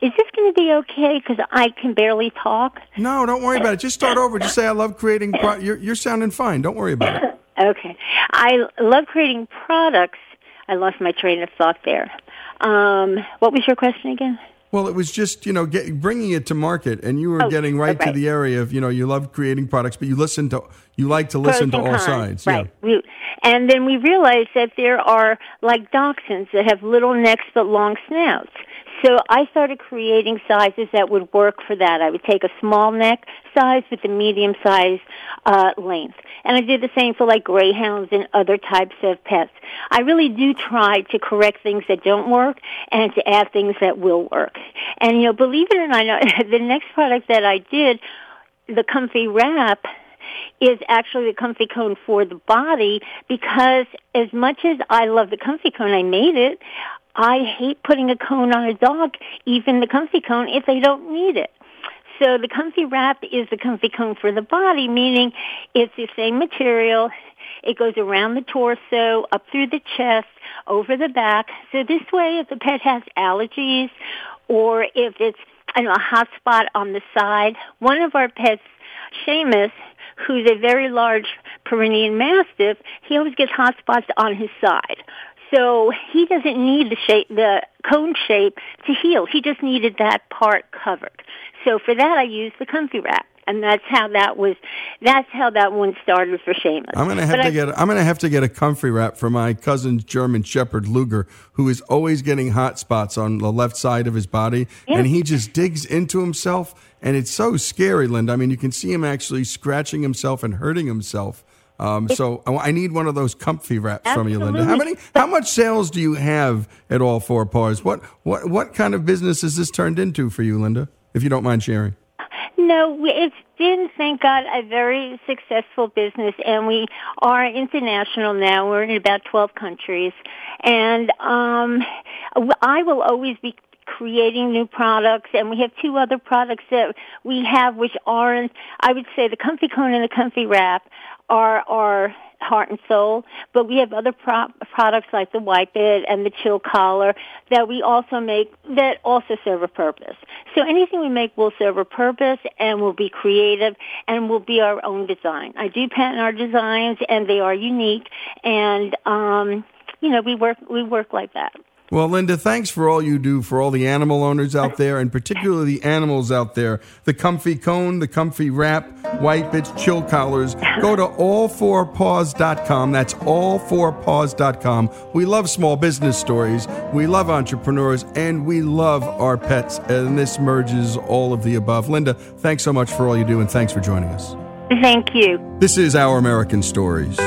Speaker 5: Is this going to be okay? Because I can barely talk.
Speaker 1: No, don't worry about it. Just start over. Just say I love creating. Pro- you're you're sounding fine. Don't worry about it.
Speaker 5: Okay. I love creating products. I lost my train of thought there. Um, what was your question again?
Speaker 1: Well, it was just you know get, bringing it to market, and you were
Speaker 5: Oh,
Speaker 1: getting right, to the area of you know you love creating products, but you listen to you like to listen to all
Speaker 5: cons,
Speaker 1: sides.
Speaker 5: Right. We, and then we realized that there are like dachshunds that have little necks but long snouts. So I started creating sizes that would work for that. I would take a small neck size with a medium size uh, length. And I did the same for like greyhounds and other types of pets. I really do try to correct things that don't work and to add things that will work. And you know, believe it or not, the next product that I did, the Comfy Wrap, is actually the comfy cone for the body because as much as I love the comfy cone, I made it. I hate putting a cone on a dog, even the comfy cone, if they don't need it. So the comfy wrap is the comfy cone for the body, meaning it's the same material. It goes around the torso, up through the chest, over the back. So this way, if the pet has allergies or if it's I know, a hot spot on the side, one of our pets, Seamus, who's a very large Pyrenean Mastiff, he always gets hot spots on his side. So he doesn't need the shape, the cone shape to heal. He just needed that part covered. So for that, I used the comfy wrap, and that's how that was. That's how that one started for Seamus.
Speaker 1: I'm gonna have
Speaker 5: But
Speaker 1: to
Speaker 5: I-
Speaker 1: get I'm gonna have to get a comfy wrap for my cousin's German Shepherd Luger, who is always getting hot spots on the left side of his body, and he just digs into himself, and it's so scary, Linda. I mean, you can see him actually scratching himself and hurting himself. Um, so I I need one of those comfy wraps from you, Linda. How many? How much sales do you have at all four paws? What what what kind of business has this turned into for you, Linda? If you don't mind sharing.
Speaker 5: No, it's been, thank God, a very successful business, and we are international now. We're in about 12 countries, and um, I will always be creating new products, and we have two other products that we have which aren't, I would say the Comfy Cone and the Comfy Wrap are, are heart and soul, but we have other pro- products like the Wipe It and the Chill Collar that we also make that also serve a purpose. So anything we make will serve a purpose and will be creative and will be our own design. I do patent our designs and they are unique and um you know, we work we work like that.
Speaker 1: Well, Linda, thanks for all you do for all the animal owners out there, and particularly the animals out there. The comfy cone, the comfy wrap, Wipe Its, chill collars. Go to all4paws.com. That's all4paws.com. We love small business stories. We love entrepreneurs, and we love our pets. And this merges all of the above. Linda, thanks so much for all you do, and thanks for joining us.
Speaker 5: Thank you.
Speaker 1: This is Our American Stories.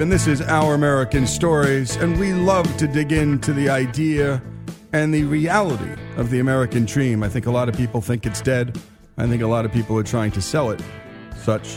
Speaker 1: And this is Our American Stories, and we love to dig into the idea and the reality of the American dream. I think a lot of people think it's dead. I think a lot of people are trying to sell it such,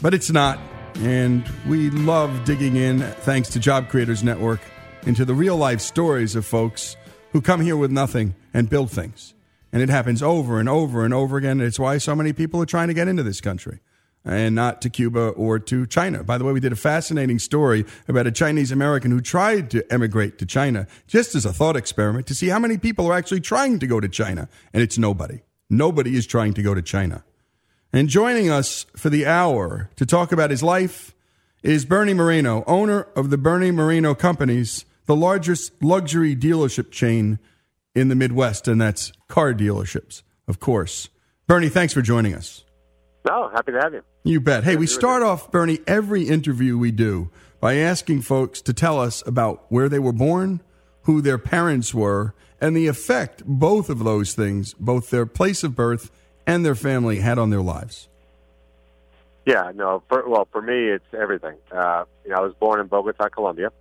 Speaker 1: but it's not. And we love digging in, thanks to Job Creators Network, into the real life stories of folks who come here with nothing and build things. And it happens over and over and over again. It's why so many people are trying to get into this country and not to Cuba or to China. By the way, we did a fascinating story about a Chinese American who tried to emigrate to China just as a thought experiment to see how many people are actually trying to go to China. And it's nobody. Nobody is trying to go to China. And joining us for the hour to talk about his life is Bernie Moreno, owner of the Bernie Moreno Companies, the largest luxury dealership chain in the Midwest, and that's car dealerships, of course. Bernie, thanks for joining us.
Speaker 6: No, happy to have you.
Speaker 1: You bet. Hey, we start off, Bernie, every interview we do by asking folks to tell us about where they were born, who their parents were, and the effect both of those things, both their place of birth and their family, had on their lives.
Speaker 6: Yeah, no. For, well, for me, it's everything. Uh, you know, I was born in Bogota, Colombia,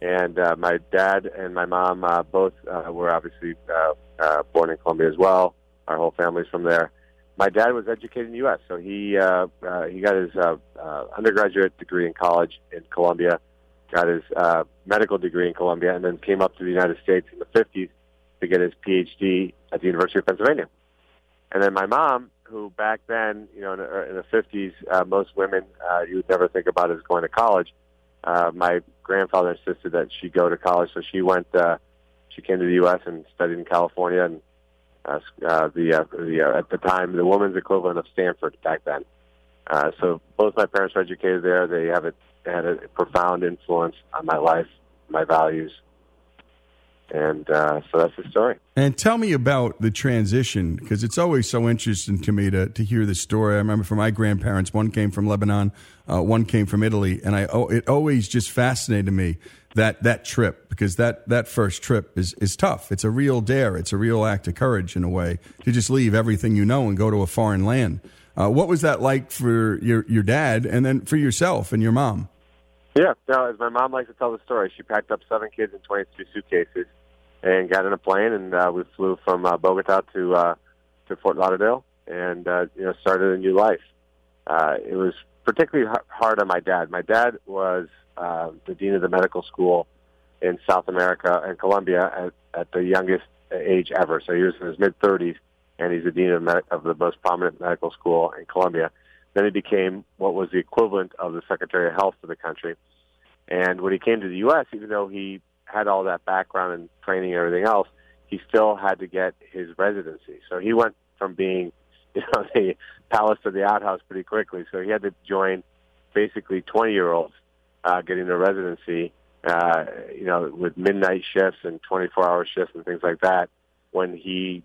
Speaker 6: and uh, my dad and my mom uh, both uh, were obviously uh, uh, born in Colombia as well. Our whole family's from there. My dad was educated in the U.S., so he uh, uh, he got his uh, uh, undergraduate degree in college in Colombia, got his uh, medical degree in Colombia, and then came up to the United States in the 50s to get his PhD at the University of Pennsylvania. And then my mom, who back then, you know, in, in the 50s, uh, most women uh, you would never think about as going to college. Uh, my grandfather insisted that she go to college, so she went. Uh, she came to the U.S. and studied in California, and uh, uh, the uh, the uh, at the time the woman's equivalent of Stanford back then. Uh, so both my parents were educated there. They have a, had a profound influence on my life, my values, and uh, so that's the story.
Speaker 1: And tell me about the transition because it's always so interesting to me to, to hear the story. I remember from my grandparents, one came from Lebanon, uh, one came from Italy, and I oh, it always just fascinated me that that trip because that that first trip is is tough. It's a real dare. It's a real act of courage in a way to just leave everything you know and go to a foreign land. Uh, what was that like for your your dad, and then for yourself and your mom?
Speaker 6: Yeah, no, as my mom likes to tell the story, she packed up seven kids in 23 suitcases and got in a plane, and uh, we flew from uh, Bogota to uh, to Fort Lauderdale, and uh, you know started a new life. Uh, it was particularly hard on my dad. My dad was uh, the dean of the medical school in South America and Colombia at, at the youngest age ever. So he was in his mid 30s, and he's the dean of, med- of the most prominent medical school in Colombia. Then he became what was the equivalent of the Secretary of Health for the country. And when he came to the U.S., even though he had all that background and training and everything else, he still had to get his residency. So he went from being, you know, the palace to the outhouse pretty quickly. So he had to join basically 20 year olds uh, getting their residency, uh, you know, with midnight shifts and 24 hour shifts and things like that when he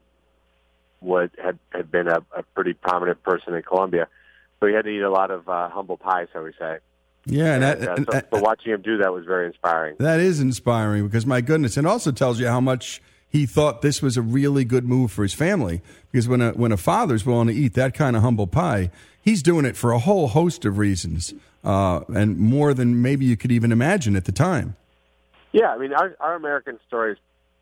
Speaker 6: was, had, had been a, a pretty prominent person in Colombia. So he had to eat a lot of uh, humble pie, so we say.
Speaker 1: Yeah, and,
Speaker 6: And,
Speaker 1: that,
Speaker 6: uh,
Speaker 1: and-
Speaker 6: so, so watching him do that was very inspiring.
Speaker 1: That is inspiring because my goodness, and also tells you how much he thought this was a really good move for his family. Because when a when a father's willing to eat that kind of humble pie, he's doing it for a whole host of reasons, uh, and more than maybe you could even imagine at the time.
Speaker 6: Yeah, I mean, our, our American story is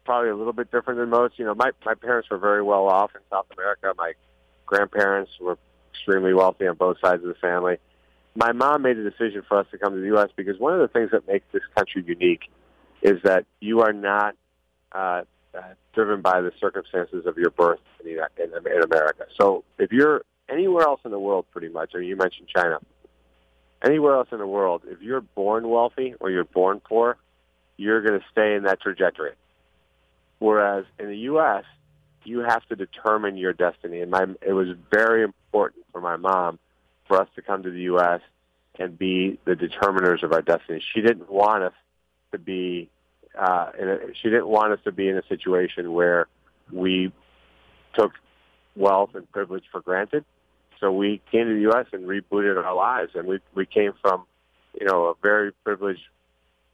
Speaker 6: probably a little bit different than most. You know, my, my parents were very well off in South America. My grandparents were extremely wealthy on both sides of the family. My mom made a decision for us to come to the U.S. because one of the things that makes this country unique is that you are not uh, uh, driven by the circumstances of your birth in, the, in, in America. So if you're anywhere else in the world, pretty much, or you mentioned China, anywhere else in the world, if you're born wealthy or you're born poor, you're going to stay in that trajectory. Whereas in the U.S., you have to determine your destiny. And my, it was very important for my mom for us to come to the U.S. and be the determiners of our destiny. She didn't want us to be, uh, in a, she didn't want us to be in a situation where we took wealth and privilege for granted. So we came to the U.S. and rebooted our lives, and we we came from, you know, a very privileged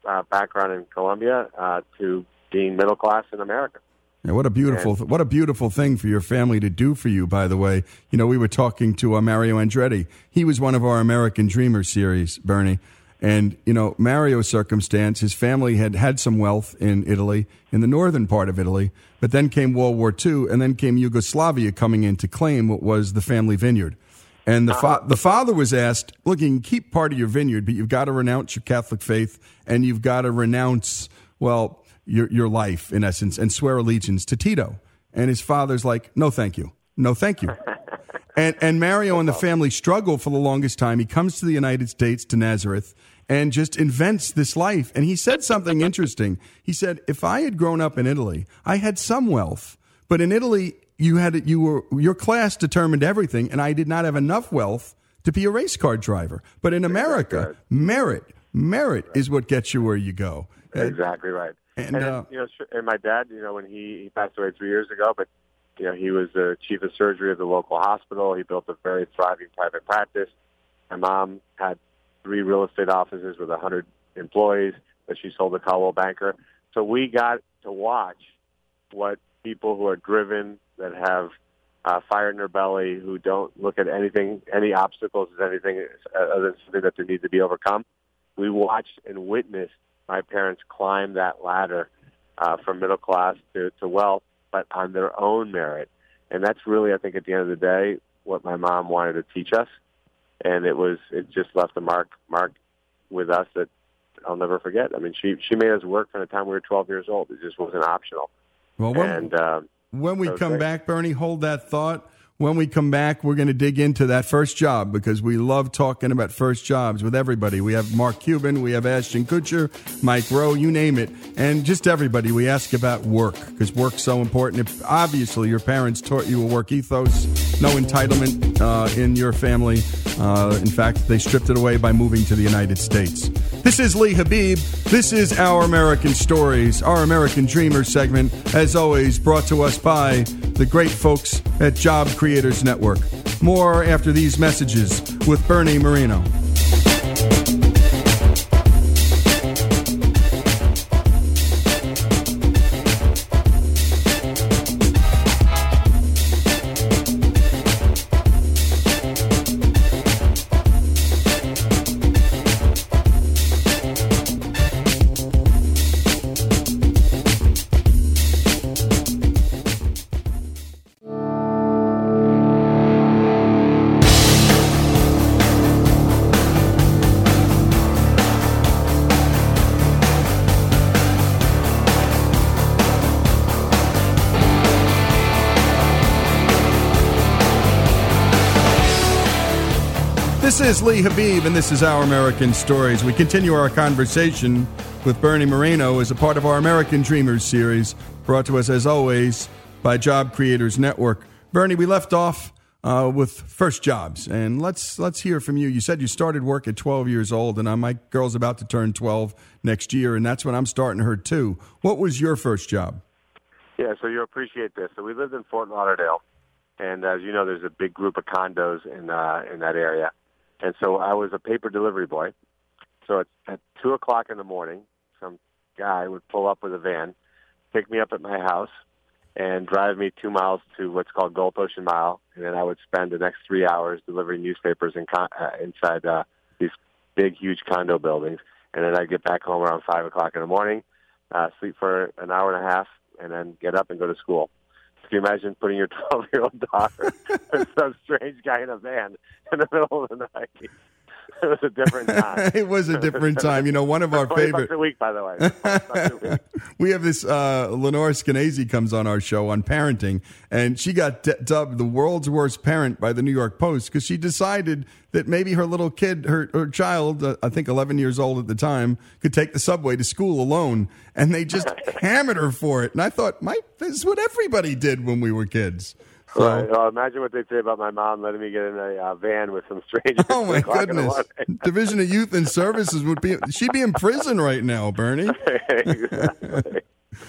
Speaker 6: uh, background in Colombia uh, to being middle class in America.
Speaker 1: Yeah, what a beautiful, what a beautiful thing for your family to do for you. By the way, you know we were talking to uh, Mario Andretti. He was one of our American Dreamers series, Bernie, And, you know, Mario's circumstance, his family had had some wealth in Italy, in the northern part of Italy, but then came World War II, and then came Yugoslavia coming in to claim what was the family vineyard. And the, fa- the father was asked, look, you can keep part of your vineyard, but you've got to renounce your Catholic faith and you've got to renounce, well, your, your life, in essence, and swear allegiance to Tito. And his father's like, no, thank you. No, thank you. And, and Mario and the family struggle for the longest time. He comes to the United States, to Nazareth, and just invents this life. And he said something interesting. He said, if I had grown up in Italy, I had some wealth, but in Italy, you had, you were, your class determined everything, and I did not have enough wealth to be a race car driver. But in America, merit, merit is what gets you where you go.
Speaker 6: Exactly right.
Speaker 1: And,
Speaker 6: And,
Speaker 1: uh,
Speaker 6: you know, and my dad, you know, when he, he passed away three years ago, but you know, he was the chief of surgery of the local hospital. He built a very thriving private practice. My mom had three real estate offices with a hundred employees that she sold to Coldwell Banker. So we got to watch what people who are driven, that have uh, fire in their belly, who don't look at anything, any obstacles as anything other than something that they need to be overcome. We watched and witnessed my parents climb that ladder uh, from middle class to, to wealth, but on their own merit. And that's really, I think, at the end of the day, what my mom wanted to teach us. And it was, it just left a mark, mark with us that I'll never forget. I mean, she she made us work from the time we were 12 years old. It just wasn't optional.
Speaker 1: well, when,
Speaker 6: and um,
Speaker 1: when we come back, Bernie, hold that thought. When we come back, we're going to dig into that first job because we love talking about first jobs with everybody. We have Mark Cuban, we have Ashton Kutcher, Mike Rowe, you name it, and just everybody. We ask about work because work's so important. If, obviously, your parents taught you a work ethos, no entitlement uh, in your family. Uh, in fact, they stripped it away by moving to the United States. This is Lee Habib. This is Our American Stories, our American Dreamers segment, as always, brought to us by the great folks at Job Creators Network. More after these messages with Bernie Moreno. Is Lee Habib, and this is Our American Stories. We continue our conversation with Bernie Moreno as a part of our American Dreamers series, brought to us, as always, by Job Creators Network. Bernie, we left off uh, with first jobs, and let's let's hear from you. You said you started work at 12 years old, and uh, my girl's about to turn 12 next year, and that's when I'm starting her too. What was your first job?
Speaker 6: Yeah, so you appreciate this. So we lived in Fort Lauderdale, and as you know, there's a big group of condos in uh, in that area, and so I was a paper delivery boy. So at, at two o'clock in the morning, some guy would pull up with a van, pick me up at my house, and drive me two miles to what's called Galt Ocean Mile, and then I would spend the next three hours delivering newspapers in con- uh, inside uh, these big, huge condo buildings, and then I'd get back home around five o'clock in the morning, uh, sleep for an hour and a half, and then get up and go to school. Can you imagine putting your 12 year old daughter with some strange guy in a van in the middle of the night? It was a different time.
Speaker 1: it was a different time. You know, one of our favorite.
Speaker 6: a week, by the way. 20 bucks a week.
Speaker 1: we have this uh, Lenore Skenazy comes on our show on parenting, and she got d- dubbed the world's worst parent by the New York Post because she decided that maybe her little kid, her, her child, uh, I think 11 years old at the time, could take the subway to school alone, and they just hammered her for it. And I thought, my, this is what everybody did when we were kids. So,
Speaker 6: Right. Well, imagine what they'd say about my mom letting me get in a uh, van with some strangers.
Speaker 1: Oh my
Speaker 6: 2 o'clock in the
Speaker 1: goodness! Division of Youth and Services would be she'd be in prison right now, Bernie.
Speaker 6: exactly.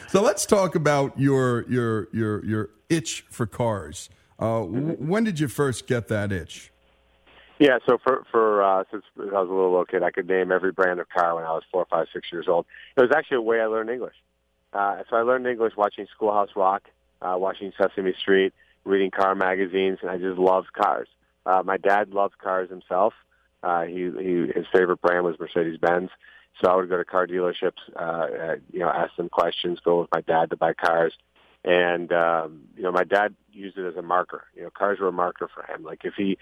Speaker 1: So let's talk about your your your your itch for cars. Uh, w- when did you first get that itch?
Speaker 6: Yeah, so for for uh, since I was a little little kid, I could name every brand of car when I was four, five, six years old. It was actually a way I learned English. Uh, so I learned English watching Schoolhouse Rock, uh, watching Sesame Street, reading car magazines, and I just loved cars. Uh, my dad loved cars himself, Uh, he, he his favorite brand was Mercedes Benz. So I would go to car dealerships, uh, you know, ask them questions, go with my dad to buy cars. And, um, you know, my dad used it as a marker. You know, cars were a marker for him. Like if he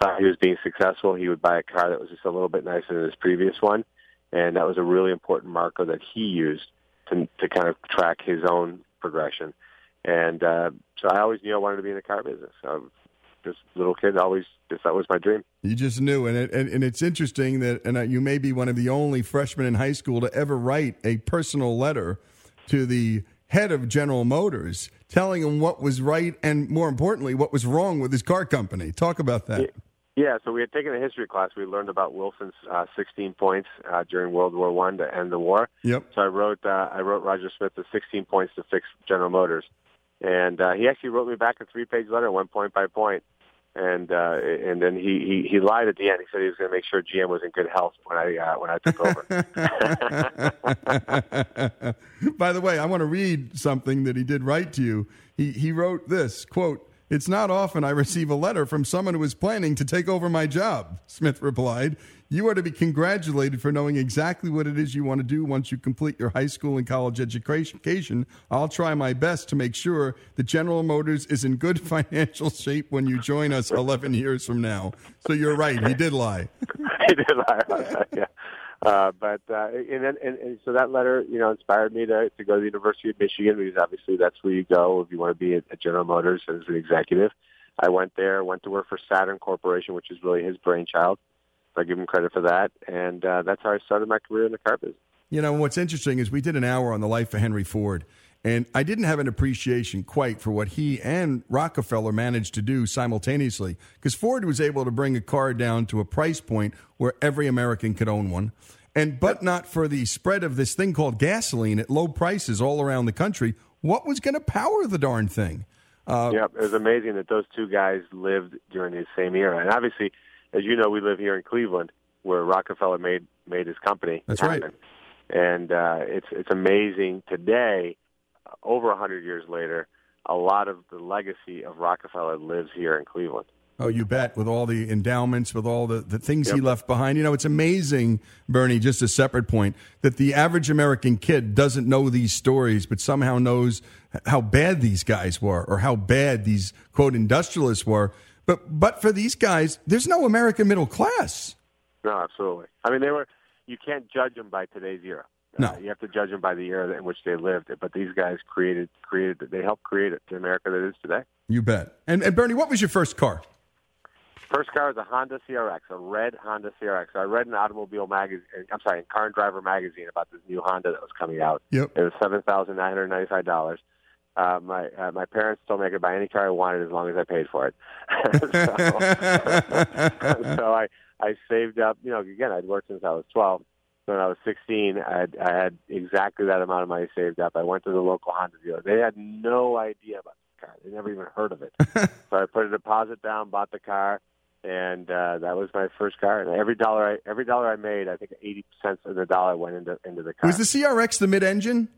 Speaker 6: thought he was being successful, he would buy a car that was just a little bit nicer than his previous one. And that was a really important marker that he used to, to kind of track his own progression. And uh, so I always knew I wanted to be in the car business. This little kid always just that was my dream.
Speaker 1: You just knew, and it, and, and it's interesting that and uh, you may be one of the only freshmen in high school to ever write a personal letter to the head of General Motors, telling him what was right and more importantly what was wrong with his car company. Talk about that.
Speaker 6: Yeah, so we had taken a history class. We learned about Wilson's uh, 16 points uh, during World War One to end the war.
Speaker 1: Yep.
Speaker 6: So I wrote uh, I wrote Roger Smith the 16 points to fix General Motors, and uh, he actually wrote me back a three page letter, one point by. And uh, and then he, he he lied at the end. He said he was going to make sure GM was in good health when I uh, when I took
Speaker 1: over. By the way, I want to read something that he did write to you. He he wrote this quote. It's not often I receive a letter from someone who is planning to take over my job, Smith replied. You are to be congratulated for knowing exactly what it is you want to do once you complete your high school and college education. I'll try my best to make sure that General Motors is in good financial shape when you join us 11 years from now. So you're right. He did lie.
Speaker 6: he did lie yeah. Uh, but uh, and and, and so that letter, you know, inspired me to to go to the University of Michigan because obviously that's where you go if you want to be at, at General Motors as an executive. I went there, went to work for Saturn Corporation, which is really his brainchild. I give him credit for that, and uh, that's how I started my career in the car business.
Speaker 1: You know, what's interesting is we did an hour on the life of Henry Ford, and I didn't have an appreciation quite for what he and Rockefeller managed to do simultaneously because Ford was able to bring a car down to a price point where every American could own one. And but not for the spread of this thing called gasoline at low prices all around the country. What was going to power the darn thing?
Speaker 6: Uh, yeah, it was amazing that those two guys lived during the same era. And obviously, as you know, we live here in Cleveland, where Rockefeller made made his company.
Speaker 1: That's
Speaker 6: happen.
Speaker 1: right.
Speaker 6: And uh, it's it's amazing today, over a hundred years later, a lot of the legacy of Rockefeller lives here in Cleveland.
Speaker 1: Oh, you bet. With all the endowments, with all the, the things yep. he left behind. You know, it's amazing, Bernie, just a separate point, that the average American kid doesn't know these stories, but somehow knows how bad these guys were or how bad these, quote, industrialists were. But, but for these guys, there's no American middle class.
Speaker 6: No, absolutely. I mean, they were, you can't judge them by today's era.
Speaker 1: No,
Speaker 6: uh, you have to judge them by the era in which they lived. But these guys created, created, they helped create it, the America that is today.
Speaker 1: You bet. And, and Bernie, what was your first car?
Speaker 6: First car was a Honda CRX, a red Honda CRX. I read an automobile magazine. I'm sorry, in Car and Driver magazine about this new Honda that was coming out.
Speaker 1: Yep.
Speaker 6: It was seven thousand nine hundred ninety-five dollars. Uh, my uh, my parents told me I could buy any car I wanted as long as I paid for it. so, so I I saved up. You know, again, I'd worked since I was twelve. So when I was 16, I had, I had exactly that amount of money saved up. I went to the local Honda dealer. They had no idea about this car. They never even heard of it. so I put a deposit down, bought the car, and uh, that was my first car. And every dollar I every dollar I made, I think eighty cents of the dollar went into into the car.
Speaker 1: Was the CRX the mid-engine?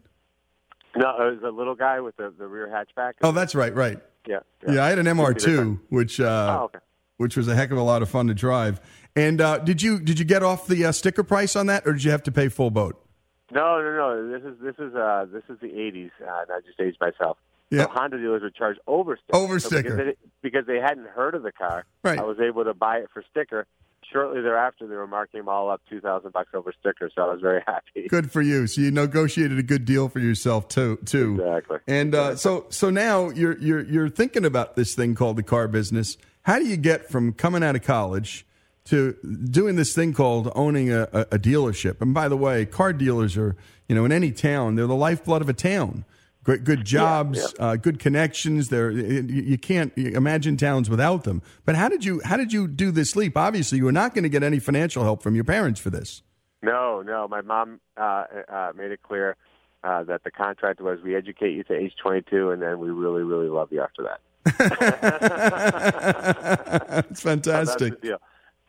Speaker 6: No, it was a little guy with the, the rear hatchback.
Speaker 1: Oh, that's right, right.
Speaker 6: Yeah,
Speaker 1: yeah. yeah I had an MR2, which uh,
Speaker 6: oh, okay.
Speaker 1: which was a heck of a lot of fun to drive. And uh, did you did you get off the uh, sticker price on that, or did you have to pay full boat?
Speaker 6: No, no, no. This is this is uh, this is the '80s, uh, and I just aged myself.
Speaker 1: Yeah.
Speaker 6: So Honda dealers would charge over sticker.
Speaker 1: Over sticker.
Speaker 6: So because, they, because, they, hadn't heard of the car,
Speaker 1: right.
Speaker 6: I was able to buy it for sticker. Shortly thereafter, they were marking them all up two thousand bucks over sticker, so I was very happy.
Speaker 1: Good for you. So you negotiated a good deal for yourself too. Too
Speaker 6: exactly.
Speaker 1: And uh, so so now you're you're you're thinking about this thing called the car business. How do you get from coming out of college to doing this thing called owning a, a, dealership? And by the way, car dealers are you know in any town they're the lifeblood of a town Great, good jobs,
Speaker 6: yeah, yeah.
Speaker 1: Uh, good connections. There, you can't imagine towns without them. But how did you how did you do this leap? Obviously, you were not going to get any financial help from your parents for this.
Speaker 6: No, no. My mom uh, uh, made it clear uh, that the contract was we educate you to age 22, and then we really, really love you after that.
Speaker 1: it's fantastic.
Speaker 6: So,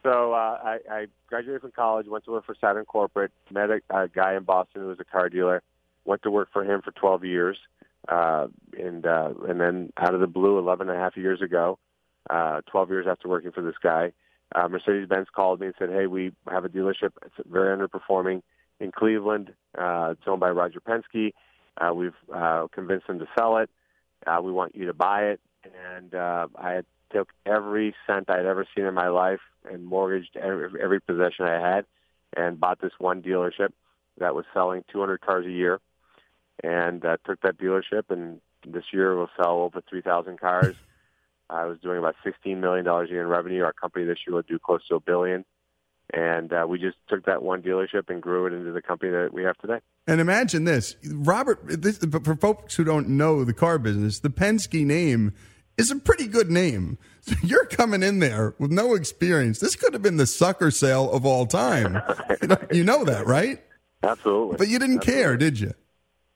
Speaker 6: so uh, I, I graduated from college, went to work for Saturn Corporate, met a, a guy in Boston who was a car dealer went to work for him for 12 years, uh, and uh, and then out of the blue, 11 and a half years ago, uh, 12 years after working for this guy, uh, Mercedes Benz called me and said, "Hey, we have a dealership. It's very underperforming in Cleveland. Uh, it's owned by Roger Penske. Uh, we've uh, convinced them to sell it. Uh, we want you to buy it." And uh, I had took every cent I'd ever seen in my life and mortgaged every, every possession I had, and bought this one dealership that was selling 200 cars a year, and uh, took that dealership. And this year we'll sell over 3,000 cars. I was doing about $16 million a year in revenue. Our company this year will do close to a billion. And uh, we just took that one dealership and grew it into the company that we have today.
Speaker 1: And imagine this, Robert. This, for folks who don't know the car business, the Penske name is a pretty good name. So you're coming in there with no experience. This could have been the sucker sale of all time. you, know, you know that, right?
Speaker 6: Absolutely.
Speaker 1: But you didn't
Speaker 6: Absolutely.
Speaker 1: care, did you?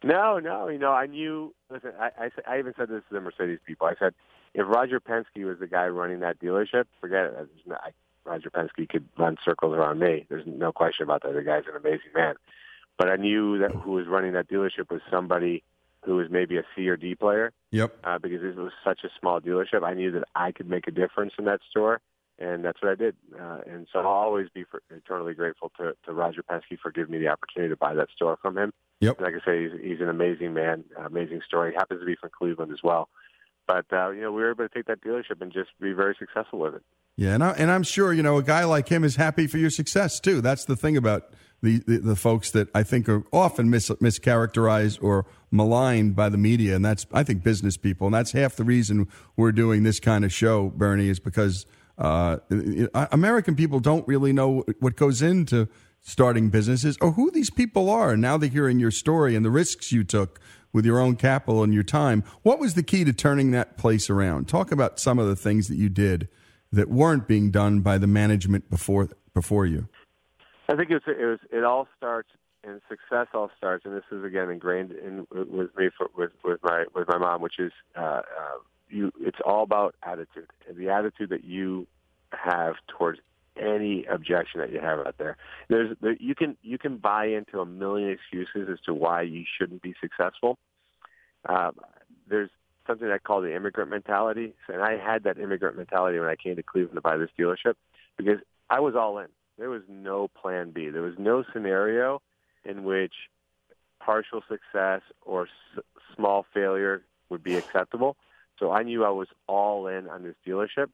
Speaker 6: No, no. You know, I knew. Listen, I, I, I even said this to the Mercedes people. I said, if Roger Penske was the guy running that dealership, forget it. There's no, I, Roger Penske could run circles around me. There's no question about that. The guy's an amazing man. But I knew that who was running that dealership was somebody who was maybe a C or D player.
Speaker 1: Yep.
Speaker 6: Uh, because this was such a small dealership, I knew that I could make a difference in that store, and that's what I did. Uh, and so I'll always be for, eternally grateful to, to Roger Penske for giving me the opportunity to buy that store from him.
Speaker 1: Yep.
Speaker 6: Like I say, he's, he's an amazing man, amazing story. He happens to be from Cleveland as well. But uh, you know, we were able to take that dealership and just be very successful with it.
Speaker 1: Yeah, and, I, and I'm sure you know a guy like him is happy for your success too. That's the thing about the, the, the folks that I think are often mis, mischaracterized or maligned by the media, and that's I think business people, and that's half the reason we're doing this kind of show, Bernie, is because uh, American people don't really know what goes into starting businesses or who these people are. And now they're hearing your story and the risks you took with your own capital and your time. What was the key to turning that place around? Talk about some of the things that you did that weren't being done by the management before before you.
Speaker 6: I think it was, it was it all starts and success all starts, and this is again ingrained in with me for, with with my with my mom, which is uh, uh, you. It's all about attitude and the attitude that you have towards any objection that you have out there. There's there, you can you can buy into a million excuses as to why you shouldn't be successful. Uh, there's something I call the immigrant mentality, and I had that immigrant mentality when I came to Cleveland to buy this dealership because I was all in. There was no plan B. There was no scenario in which partial success or s- small failure would be acceptable. So I knew I was all in on this dealership,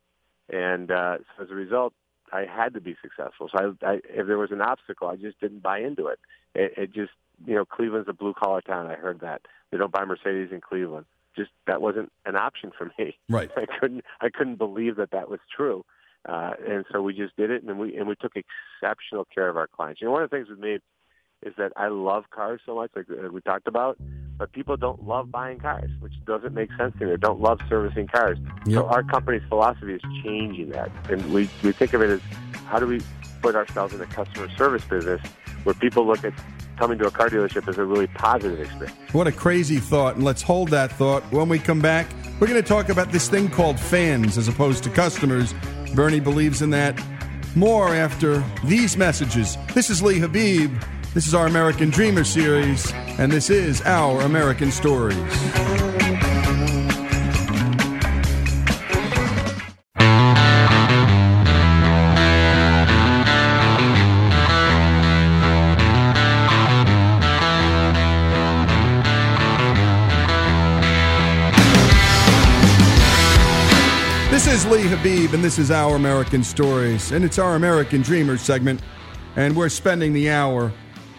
Speaker 6: and uh, so as a result, I had to be successful. So I, I, if there was an obstacle, I just didn't buy into it. It, it just, you know, Cleveland's a blue collar town. I heard that they don't buy Mercedes in Cleveland. Just that wasn't an option for me.
Speaker 1: Right.
Speaker 6: I couldn't, I couldn't believe that that was true. Uh, and so we just did it, and we and we took exceptional care of our clients. You know, one of the things with me is that I love cars so much, like uh, we talked about, but people don't love buying cars, which doesn't make sense to me. They don't love servicing cars.
Speaker 1: Yep.
Speaker 6: So our company's philosophy is changing that, and we we think of it as how do we put ourselves in the customer service business where people look at coming to a car dealership as a really positive experience.
Speaker 1: What a crazy thought. And let's hold that thought. When we come back, we're going to talk about this thing called fans as opposed to customers. Bernie believes in that. More after these messages. This is Lee Habib. This is our American Dreamer series, and this is Our American Stories. Lee Habeeb, and this is Our American Stories, and it's our American Dreamers segment. And we're spending the hour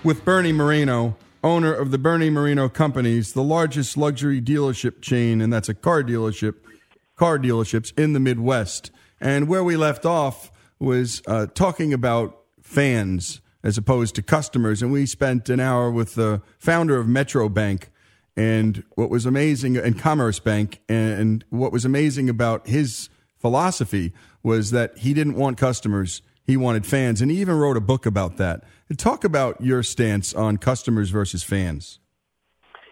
Speaker 1: with Bernie Moreno, owner of the Bernie Moreno Companies, the largest luxury dealership chain, and that's a car dealership, car dealerships in the Midwest. And where we left off was uh, talking about fans as opposed to customers. And we spent an hour with the founder of Metro Bank. And what was amazing, and Commerce Bank, and what was amazing about his philosophy was that he didn't want customers, he wanted fans. And he even wrote a book about that. Talk about your stance on customers versus fans.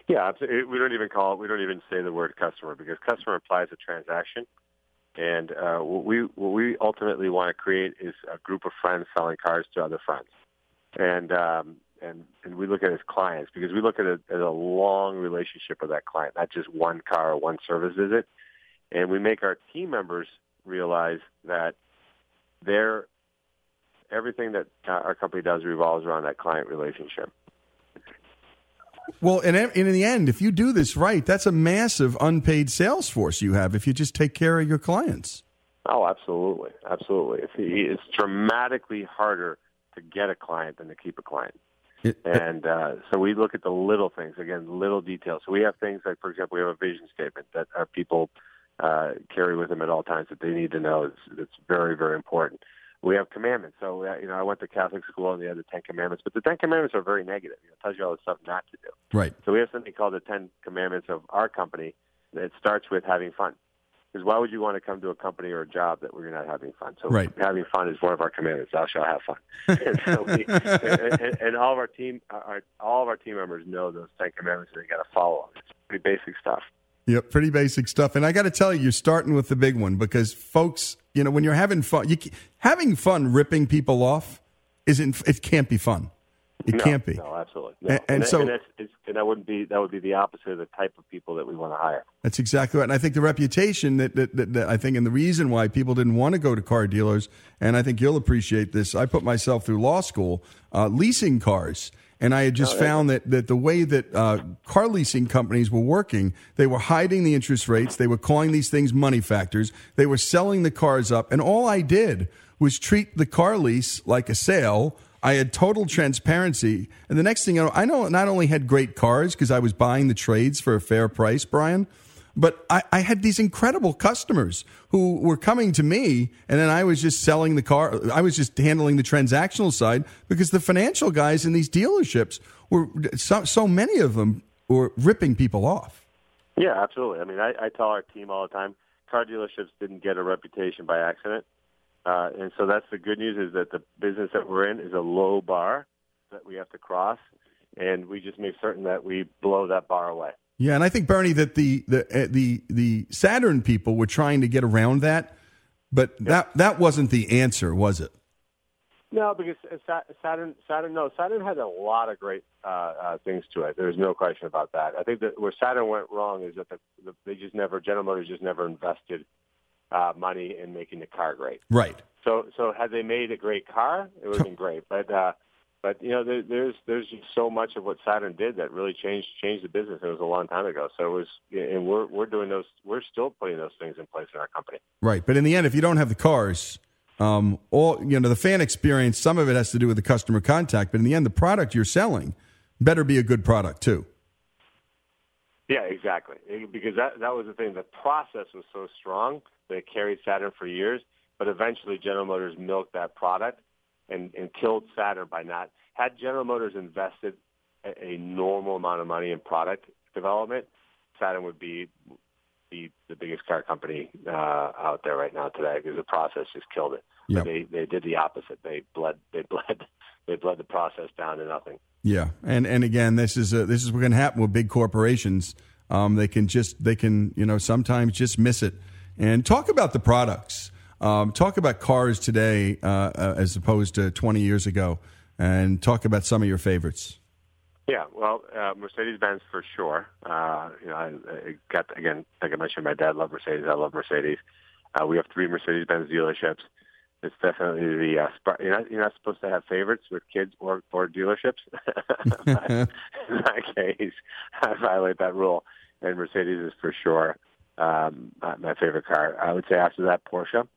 Speaker 6: Yeah, we don't even call it, we don't even say the word customer because customer implies a transaction. And uh, what we what we ultimately want to create is a group of friends selling cars to other friends, and um, and and we look at it as clients because we look at it as a long relationship with that client, not just one car or one service visit. And we make our team members realize that they're everything that uh, our company does revolves around that client relationship.
Speaker 1: Well, and in the end, if you do this right, that's a massive unpaid sales force you have if you just take care of your clients.
Speaker 6: Oh, absolutely, absolutely. It's, it's dramatically harder to get a client than to keep a client. It, and uh, so we look at the little things again, little details. So we have things like, for example, we have a vision statement that our people uh, carry with them at all times that they need to know. It's, it's very, very important we have commandments. So uh, you know, I went to Catholic school and they had the Ten Commandments, but the Ten Commandments are very negative. You know, it tells you all the stuff not to do.
Speaker 1: Right.
Speaker 6: So we have something called the Ten Commandments of our company that starts with having fun. Because why would you want to come to a company or a job that where you're not having fun? So
Speaker 1: right.
Speaker 6: having fun is one of our commandments. Thou shalt have fun. and, so we, and, and, and all of our team, our, all of our team members know those Ten Commandments. and They got to follow them. It's pretty basic stuff.
Speaker 1: Yep, pretty basic stuff. And I got to tell you, you're starting with the big one because folks, you know, when you're having fun, you having fun ripping people off isn't it can't be fun. It
Speaker 6: no,
Speaker 1: can't be.
Speaker 6: No, absolutely.
Speaker 1: No. And, and, so,
Speaker 6: and, and, that wouldn't be that would be the opposite of the type of people that we want to hire.
Speaker 1: That's exactly right. And I think the reputation that, that, that, that I think, and the reason why people didn't want to go to car dealers, and I think you'll appreciate this. I put myself through law school uh, leasing cars. And I had just oh, found that, that the way that uh, car leasing companies were working, they were hiding the interest rates. They were calling these things money factors. They were selling the cars up. And all I did was treat the car lease like a sale. I had total transparency. And the next thing I know, I know not only had great cars because I was buying the trades for a fair price, Brian, but I, I, had these incredible customers who were coming to me, and then I was just selling the car. I was just handling the transactional side because the financial guys in these dealerships were so, so many of them were ripping people off.
Speaker 6: Yeah, absolutely. I mean, I, I tell our team all the time, car dealerships didn't get a reputation by accident, uh, and so that's the good news is that the business that we're in is a low bar that we have to cross, and we just make certain that we blow that bar away.
Speaker 1: Yeah, and I think Bernie that the the uh, the the Saturn people were trying to get around that, but yeah. that that wasn't the answer, was it?
Speaker 6: No, because Saturn Saturn no Saturn had a lot of great uh, uh, things to it. There's no question about that. I think that where Saturn went wrong is that the, the, they just never General Motors just never invested uh, money in making the car great.
Speaker 1: Right.
Speaker 6: So so had they made a great car, it would have been great. But uh, but you know, there, there's there's just so much of what Saturn did that really changed changed the business. It was a long time ago, so it was, and we're we're doing those. We're still putting those things in place in our company.
Speaker 1: Right, but in the end, if you don't have the cars, um, all you know, the fan experience, some of it has to do with the customer contact, but in the end, the product you're selling better be a good product too.
Speaker 6: Yeah, exactly. Because that that was the thing. The process was so strong that it carried Saturn for years, but eventually General Motors milked that product and, and killed Saturn by not. Had General Motors invested a, a normal amount of money in product development, Saturn would be the the biggest car company uh, out there right now today because the process just killed it.
Speaker 1: Yep.
Speaker 6: They they did the opposite. They bled they bled they bled the process down to nothing.
Speaker 1: Yeah, and and again, this is a, this is what's going to happen with big corporations. Um, they can just they can you know sometimes just miss it. And talk about the products. Um, talk about cars today uh, uh, as opposed to 20 years ago, and talk about some of your favorites.
Speaker 6: Yeah, well, uh, Mercedes Benz for sure. Uh, you know, I, I got again, like I mentioned, my dad loved Mercedes. I love Mercedes. Uh, we have three Mercedes Benz dealerships. It's definitely the uh, you're not you're not supposed to have favorites with kids or or dealerships. in my case, I violate that rule, and Mercedes is for sure um, my favorite car. I would say after that Porsche.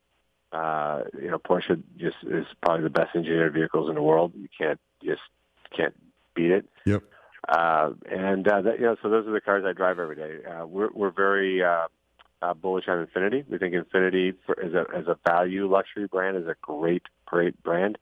Speaker 6: Uh, you know, Porsche just is probably the best engineered vehicles in the world. You can't just can't beat it.
Speaker 1: Yep.
Speaker 6: Uh, and uh, that, you know, so those are the cars I drive every day. Uh, we're we're very uh, uh, bullish on Infiniti. We think Infiniti for, as a as a value luxury brand is a great great brand.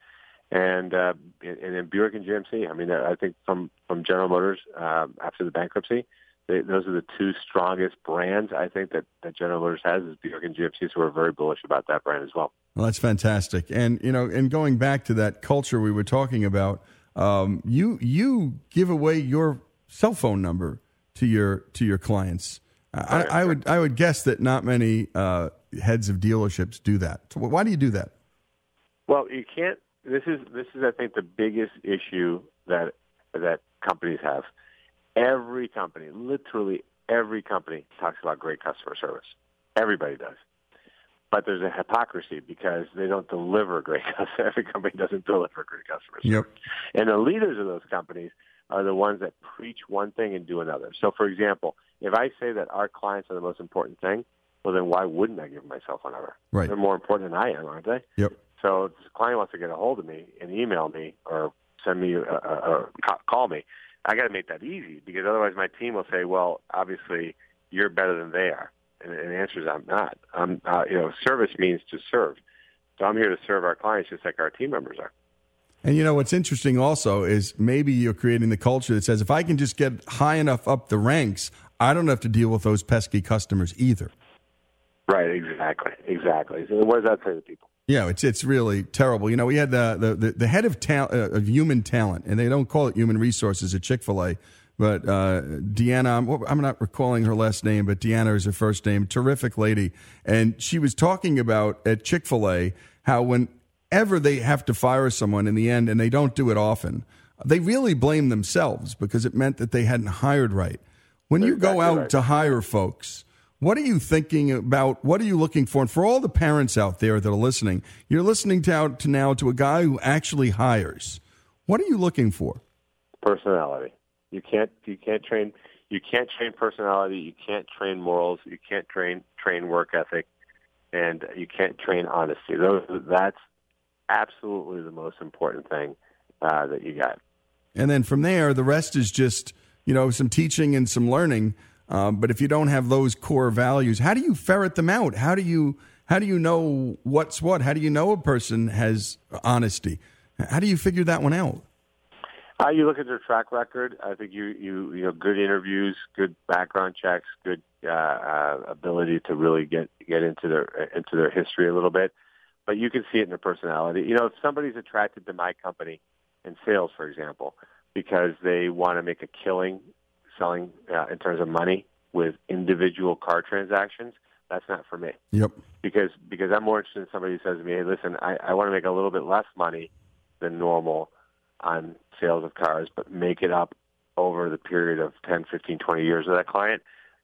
Speaker 6: And uh, and, and Buick and GMC. I mean, I think from from General Motors uh, after the bankruptcy, they, those are the two strongest brands I think that, that General Motors has is Buick and GMC. So we're very bullish about that brand as well.
Speaker 1: Well, that's fantastic. And you know, and going back to that culture we were talking about, um, you you give away your cell phone number to your to your clients. I, I would I would guess that not many uh, heads of dealerships do that. So why do you do that?
Speaker 6: Well, you can't. This is this is I think the biggest issue that that companies have Every company, literally every company, talks about great customer service. Everybody does. but there's a hypocrisy because they don't deliver great customers. Every company doesn't deliver great customers.
Speaker 1: Yep.
Speaker 6: And the leaders of those companies are the ones that preach one thing and do another. So, for example, if I say that our clients are the most important thing, well, then why wouldn't I give them my cell phone?
Speaker 1: Right.
Speaker 6: They're more important than I am, aren't they?
Speaker 1: Yep.
Speaker 6: So if the client wants to get a hold of me and email me or send me a, a, a call me, I got to make that easy because otherwise my team will say, well, obviously you're better than they are. And, and the answer is I'm not. I'm, uh, you know, service means to serve. So I'm here to serve our clients just like our team members are.
Speaker 1: And you know what's interesting also is maybe you're creating the culture that says if I can just get high enough up the ranks, I don't have to deal with those pesky customers either.
Speaker 6: Right, exactly, exactly. So what does that say to people?
Speaker 1: Yeah, it's it's really terrible. You know, we had the the, the, the head of ta- uh, of human talent, and they don't call it human resources at Chick Fil A, but uh, Deanna. I'm, I'm not recalling her last name, but Deanna is her first name. Terrific lady, and she was talking about at Chick Fil A how whenever they have to fire someone in the end, and they don't do it often, they really blame themselves because it meant that they hadn't hired right. When you go
Speaker 6: Exactly
Speaker 1: out
Speaker 6: right.
Speaker 1: to hire folks, what are you thinking about? What are you looking for? And for all the parents out there that are listening, you're listening to, to now to a guy who actually hires. What are you looking for?
Speaker 6: Personality. You can't you can't train you can't train personality. You can't train morals. You can't train train work ethic, and you can't train honesty. Those that's absolutely the most important thing uh, that you got.
Speaker 1: And then from there, the rest is just you know some teaching and some learning. Um, but if you don't have those core values, how do you ferret them out? How do you how do you know what's what? How do you know a person has honesty? How do you figure that one out?
Speaker 6: Uh, you look at their track record. I think you you you know good interviews, good background checks, good uh, uh, ability to really get get into their into their history a little bit. But you can see it in their personality. You know, if somebody's attracted to my company in sales, for example, because they want to make a killing selling uh, in terms of money with individual car transactions, that's not for me
Speaker 1: Yep.
Speaker 6: because because I'm more interested in somebody who says to me, "Hey, listen, I, I want to make a little bit less money than normal on sales of cars, but make it up over the period of 10, 15, 20 years with that client."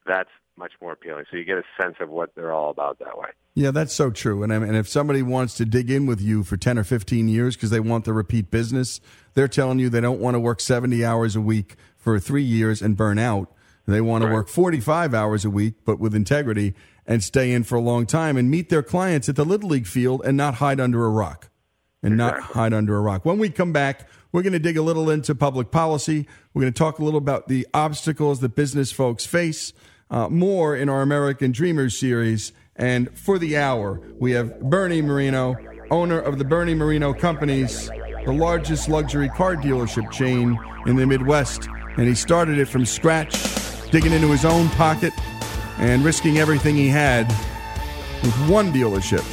Speaker 6: That's much more appealing. So you get a sense of what they're all about that way.
Speaker 1: Yeah, that's so true. And I mean, if somebody wants to dig in with you for 10 or 15 years because they want the repeat business, they're telling you they don't want to work 70 hours a week for three years and burn out. They want to work 45 hours a week, but with integrity and stay in for a long time and meet their clients at the Little League field and not hide under a rock. And not hide under a rock. When we come back, we're going to dig a little into public policy. We're going to talk a little about the obstacles that business folks face. Uh, more in our American Dreamers series. And for the hour, we have Bernie Moreno, owner of the Bernie Moreno Companies, the largest luxury car dealership chain in the Midwest. And he started it from scratch, digging into his own pocket and risking everything he had with one dealership.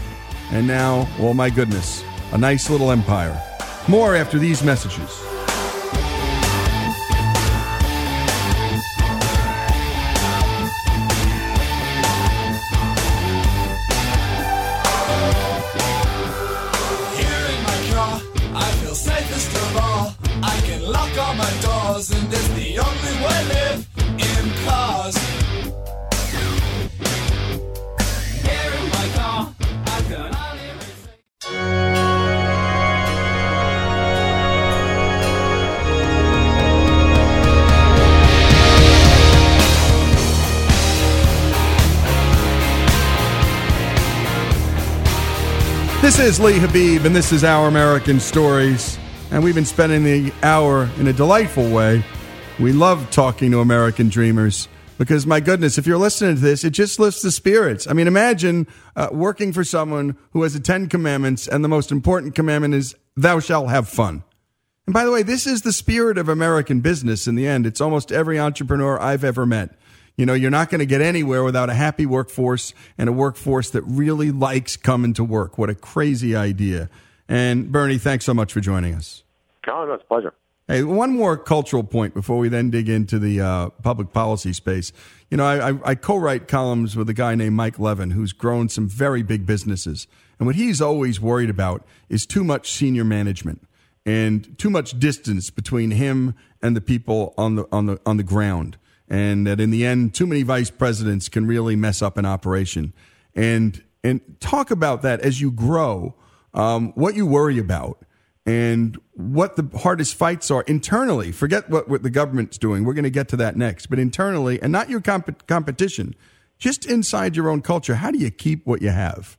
Speaker 1: And now, oh my goodness, a nice little empire. More after these messages. Is Lee Habeeb, and this is Our American Stories. And we've been spending the hour in a delightful way. We love talking to American dreamers because, my goodness, if you're listening to this, it just lifts the spirits. I mean, imagine uh, working for someone who has the Ten Commandments, and the most important commandment is, Thou shalt have fun. And by the way, this is the spirit of American business in the end. It's almost every entrepreneur I've ever met. You know, you're not going to get anywhere without a happy workforce and a workforce that really likes coming to work. What a crazy idea. And Bernie, thanks so much for joining us.
Speaker 6: Oh, no, it's a pleasure.
Speaker 1: Hey, one more cultural point before we then dig into the uh, public policy space. You know, I, I, I co-write columns with a guy named Mike Leven, who's grown some very big businesses, and what he's always worried about is too much senior management and too much distance between him and the people on the on the on the ground, and that in the end, too many vice presidents can really mess up an operation. And And talk about that as you grow, um, what you worry about and what the hardest fights are internally. Forget what, what the government's doing. We're going to get to that next. But internally, and not your comp- competition, just inside your own culture, how do you keep what you have?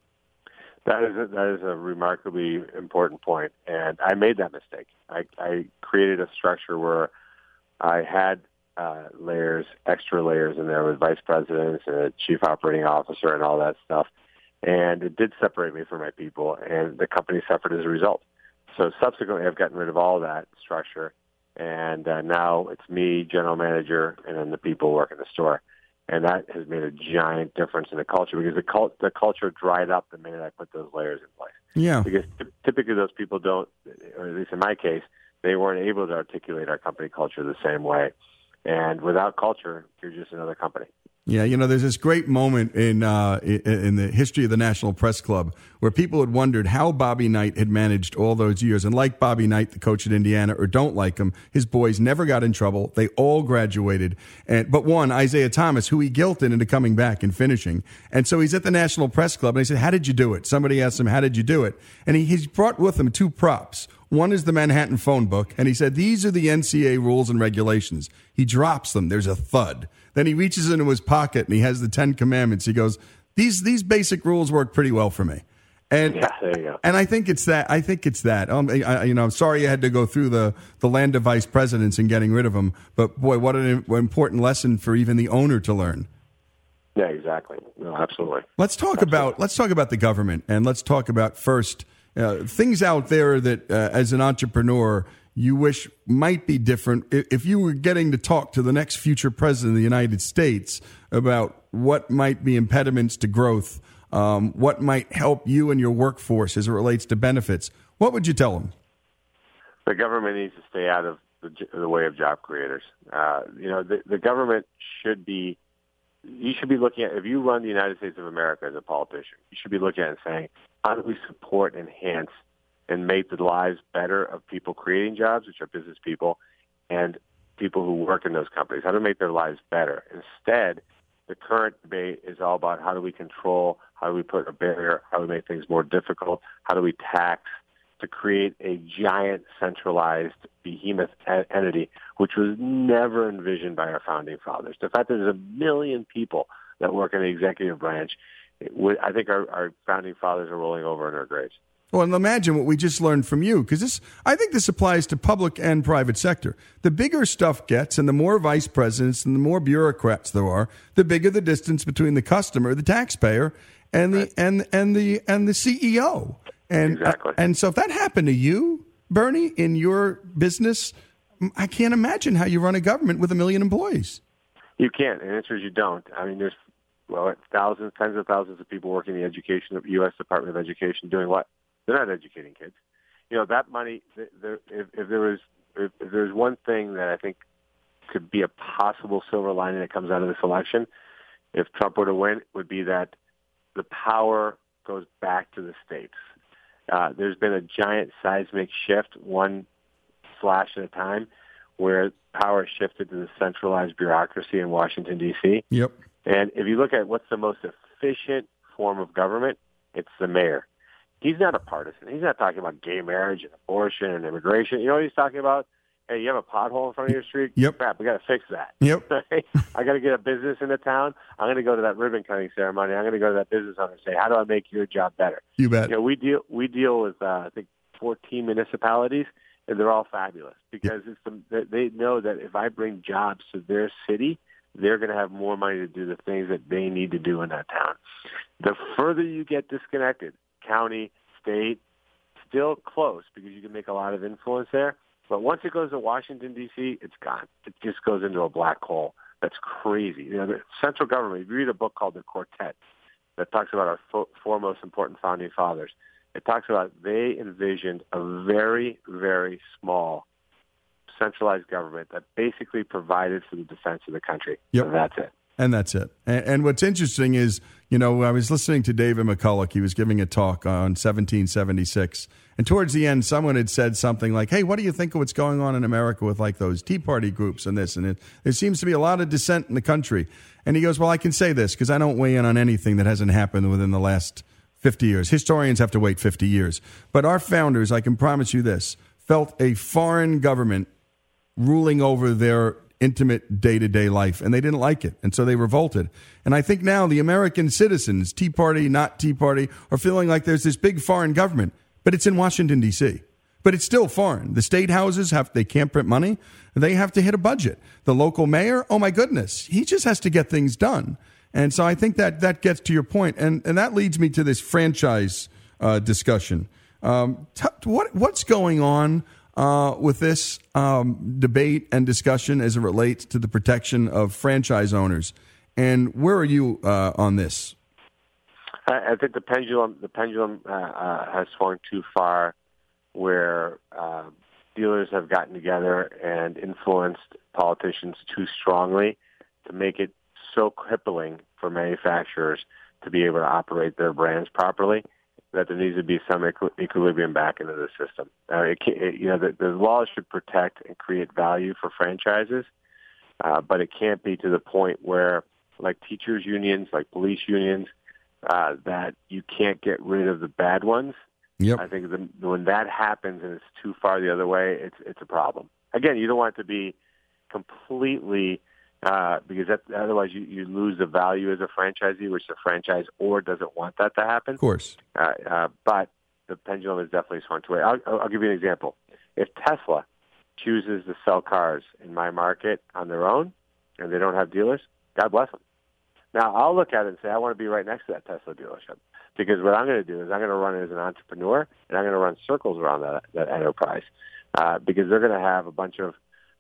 Speaker 6: That is a, that is a remarkably important point. point, and I made that mistake. I, I created a structure where I had uh, layers, extra layers in there with vice presidents and a chief operating officer and all that stuff, and it did separate me from my people, and the company suffered as a result. So subsequently, I've gotten rid of all that structure, and uh, now it's me, general manager, and then the people work in the store and that has made a giant difference in the culture because the cult the culture dried up the minute I put those layers in place.
Speaker 1: Yeah,
Speaker 6: because t- typically those people don't, or at least in my case, they weren't able to articulate our company culture the same way. And without culture, you're just another company.
Speaker 1: Yeah, you know, there's this great moment in uh, in the history of the National Press Club where people had wondered how Bobby Knight had managed all those years. And like Bobby Knight, the coach at Indiana, or don't like him, his boys never got in trouble. They all graduated, and but one, Isiah Thomas, who he guilted into coming back and finishing. And so he's at the National Press Club, and he said, "How did you do it?" Somebody asked him, "How did you do it?" And he, he's brought with him two props. One is the Manhattan phone book, and he said, These are the NCAA rules and regulations. He drops them. There's a thud. Then he reaches into his pocket and he has the Ten Commandments. He goes, These these basic rules work pretty well for me. And
Speaker 6: yeah, there you go.
Speaker 1: And I think it's that. I think it's that. Um, I, you know, I'm sorry you had to go through the the land of vice presidents and getting rid of them. But boy, what an important lesson for even the owner to learn.
Speaker 6: Yeah, exactly. No, absolutely.
Speaker 1: Let's talk
Speaker 6: absolutely.
Speaker 1: about let's talk about the government and let's talk about first uh, things out there that, uh, as an entrepreneur, you wish might be different if you were getting to talk to the next future president of the United States about what might be impediments to growth, um, what might help you and your workforce as it relates to benefits. What would you tell them?
Speaker 6: The government needs to stay out of the, the way of job creators. Uh, you know, the, the government should be. You should be looking at if you run the United States of America as a politician, you should be looking at and saying, how do we support, enhance, and make the lives better of people creating jobs, which are business people, and people who work in those companies? How to make their lives better? Instead, the current debate is all about how do we control, how do we put a barrier, how do we make things more difficult, how do we tax to create a giant centralized behemoth entity, which was never envisioned by our founding fathers. The fact that there's a million people that work in the executive branch I think our, our founding fathers are rolling over in our graves.
Speaker 1: Well, and imagine what we just learned from you, because this, I think this applies to public and private sector. The bigger stuff gets, and the more vice presidents and the more bureaucrats there are, the bigger the distance between the customer, the taxpayer, and the
Speaker 6: right.
Speaker 1: and and the and the CEO. And
Speaker 6: exactly.
Speaker 1: and so if that happened to you, Bernie, in your business, I can't imagine how you run a government with a million employees.
Speaker 6: You can't. The answer is you don't. I mean, there's well, thousands, tens of thousands of people working in the education, U.S. Department of Education, doing what? They're not educating kids. You know that money. There, if, if there was, if, if there's one thing that I think could be a possible silver lining that comes out of this election, if Trump were to win, would be that the power goes back to the states. Uh, there's been a giant seismic shift, one flash at a time, where power shifted to the centralized bureaucracy in Washington D.C.
Speaker 1: Yep.
Speaker 6: And if you look at what's the most efficient form of government, it's the mayor. He's not a partisan. He's not talking about gay marriage and abortion and immigration. You know what he's talking about? Hey, you have a pothole in front of your street?
Speaker 1: Yep.
Speaker 6: Crap, we got to fix that.
Speaker 1: Yep.
Speaker 6: I got to get a business in the town. I'm going to go to that ribbon cutting ceremony. I'm going to go to that business owner and say, how do I make your job better?
Speaker 1: You bet.
Speaker 6: You know, we deal we deal with uh, I think 14 municipalities, and they're all fabulous because it's the, they know that if I bring jobs to their city, they're going to have more money to do the things that they need to do in that town. The further you get disconnected, county, state, still close because you can make a lot of influence there. But once it goes to Washington D.C., it's gone. It just goes into a black hole. That's crazy. You know, the central government. If you read a book called The Quartet that talks about our fo- four most important founding fathers, it talks about they envisioned a very, very small centralized government that basically provided for the defense of the country.
Speaker 1: Yep.
Speaker 6: And that's it.
Speaker 1: And that's it. And, and, what's interesting is, you know, I was listening to David McCullough. He was giving a talk on 1776. And towards the end, someone had said something like, hey, what do you think of what's going on in America with like those Tea Party groups and this? And it, there seems to be a lot of dissent in the country. And he goes, well, I can say this because I don't weigh in on anything that hasn't happened within the last 50 years. Historians have to wait 50 years. But our founders, I can promise you this, felt a foreign government ruling over their intimate day to day life, and they didn't like it, and so they revolted. And I think now the American citizens, Tea Party, not Tea Party, are feeling like there's this big foreign government, but it's in Washington D.C. But it's still foreign. The state houses have they can't print money; they have to hit a budget. The local mayor, oh my goodness, he just has to get things done. And so I think that that gets to your point, and and that leads me to this franchise uh, discussion. Um, t- what what's going on? Uh, with this um, debate and discussion as it relates to the protection of franchise owners. And where are you uh, on this?
Speaker 6: I, I think the pendulum the pendulum uh, uh, has swung too far, where uh, dealers have gotten together and influenced politicians too strongly to make it so crippling for manufacturers to be able to operate their brands properly that there needs to be some equilibrium back into the system. Uh, it, it, you know, the, the laws should protect and create value for franchises, uh, but it can't be to the point where, like teachers' unions, like police unions, uh, that you can't get rid of the bad ones.
Speaker 1: Yep.
Speaker 6: I think the, when that happens and it's too far the other way, it's it's a problem. Again, you don't want it to be completely uh, because that, otherwise you, you lose the value as a franchisee, which the franchise or doesn't want that to happen.
Speaker 1: Of course.
Speaker 6: Uh, uh, but the pendulum is definitely swung to way. I'll, I'll give you an example. If Tesla chooses to sell cars in my market on their own and they don't have dealers, God bless them. Now, I'll look at it and say, I want to be right next to that Tesla dealership. Because what I'm going to do is I'm going to run it as an entrepreneur and I'm going to run circles around that, that enterprise. Uh, because they're going to have a bunch of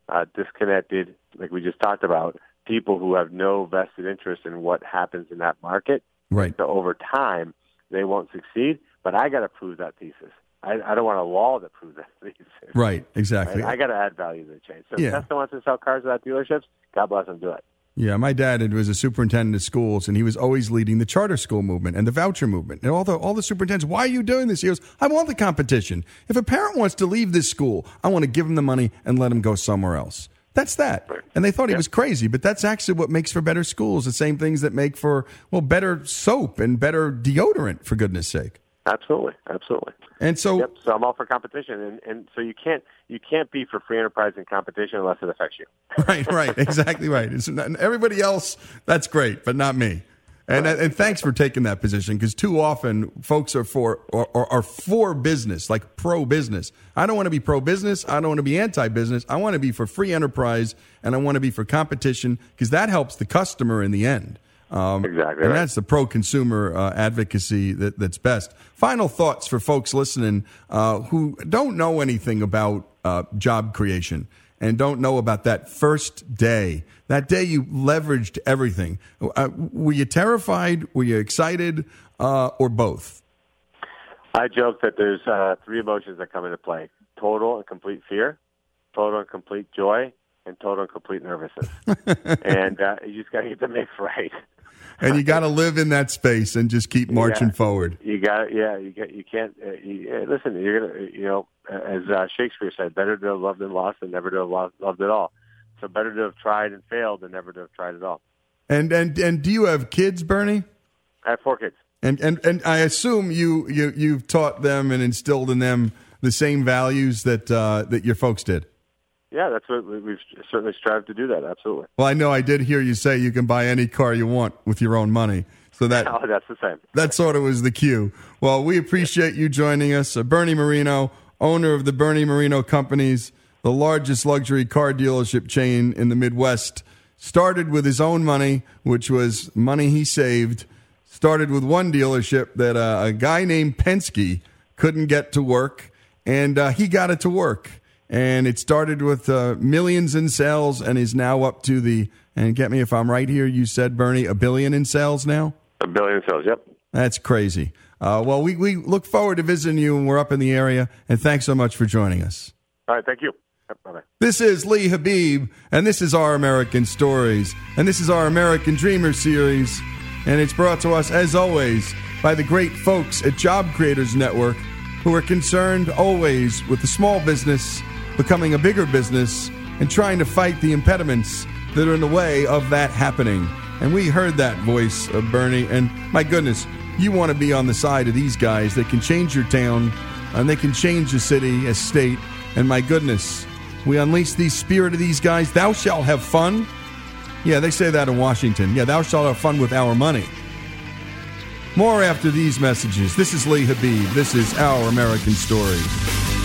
Speaker 6: uh, disconnected, like we just talked about, people who have no vested interest in what happens in that market.
Speaker 1: Right.
Speaker 6: So over time, they won't succeed. But I got to prove that thesis. I, I don't want a law that proves that thesis.
Speaker 1: Right. Exactly.
Speaker 6: I, I got to add value to the chain. So
Speaker 1: Yeah.
Speaker 6: if Tesla wants to sell cars without dealerships, God bless them, do it.
Speaker 1: Yeah, my dad was a superintendent of schools, and he was always leading the charter school movement and the voucher movement. And all the all the superintendents, why are you doing this? He goes, I want the competition. If a parent wants to leave this school, I want to give him the money and let him go somewhere else. That's that. And they thought he was crazy, but that's actually what makes for better schools. The same things that make for well better soap and better deodorant, for goodness sake.
Speaker 6: Absolutely, absolutely.
Speaker 1: And so,
Speaker 6: Yep. So I'm all for competition, and, and so you can't you can't be for free enterprise and competition unless it affects you.
Speaker 1: right, right, exactly right. It's not, everybody else, that's great, but not me. And and thanks for taking that position because too often folks are for or, or are for business, like pro business. I don't want to be pro business. I don't want to be anti business. I want to be for free enterprise, and I want to be for competition because that helps the customer in the end. Um,
Speaker 6: Exactly
Speaker 1: and
Speaker 6: right.
Speaker 1: that's the pro consumer uh, advocacy that, that's best. Final thoughts for folks listening uh, who don't know anything about uh, job creation and don't know about that first day, that day you leveraged everything. Uh, were you terrified? Were you excited? Uh, or both?
Speaker 6: I joke that there's uh, three emotions that come into play: total and complete fear, total and complete joy, and total and complete nervousness. and uh, you just got to get the mix right.
Speaker 1: And you got to live in that space and just keep marching
Speaker 6: Yeah.
Speaker 1: forward.
Speaker 6: You got, yeah, you get, you can't. Uh, you, uh, listen, you're gonna, you know, as uh, Shakespeare said, better to have loved and lost than never to have loved, loved at all. So better to have tried and failed than never to have tried at all.
Speaker 1: And and and do you have kids, Bernie?
Speaker 6: I have four kids.
Speaker 1: And and and I assume you you you've taught them and instilled in them the same values that uh, that your folks did.
Speaker 6: Yeah, that's what we- we've certainly strived to do. That absolutely.
Speaker 1: Well, I know I did hear you say you can buy any car you want with your own money. So that
Speaker 6: Oh, that's the same.
Speaker 1: that sort of was the cue. Well, we appreciate you joining us. Uh, Bernie Moreno, owner of the Bernie Moreno Companies, the largest luxury car dealership chain in the Midwest, started with his own money, which was money he saved. Started with one dealership that uh, a guy named Penske couldn't get to work, and uh, he got it to work. And it started with uh, millions in sales and is now up to the, and get me if I'm right here, you said, Bernie, a billion in sales now?
Speaker 6: A billion sales. Yep.
Speaker 1: That's crazy. Uh, well, we, we look forward to visiting you when we're up in the area, and thanks so much for joining us.
Speaker 6: All right. Thank you. Bye bye.
Speaker 1: This is Lee Habeeb, and this is Our American Stories, and this is our American Dreamer series, and it's brought to us, as always, by the great folks at Job Creators Network who are concerned always with the small business becoming a bigger business and trying to fight the impediments that are in the way of that happening. And we heard that voice of Bernie, and my goodness, you want to be on the side of these guys that can change your town and they can change the city, a state. And my goodness, we unleash the spirit of these guys. Thou shalt have fun. Yeah, they say that in Washington. Yeah, thou shalt have fun with our money. More after these messages. This is Lee Habeeb. This is Our American Story.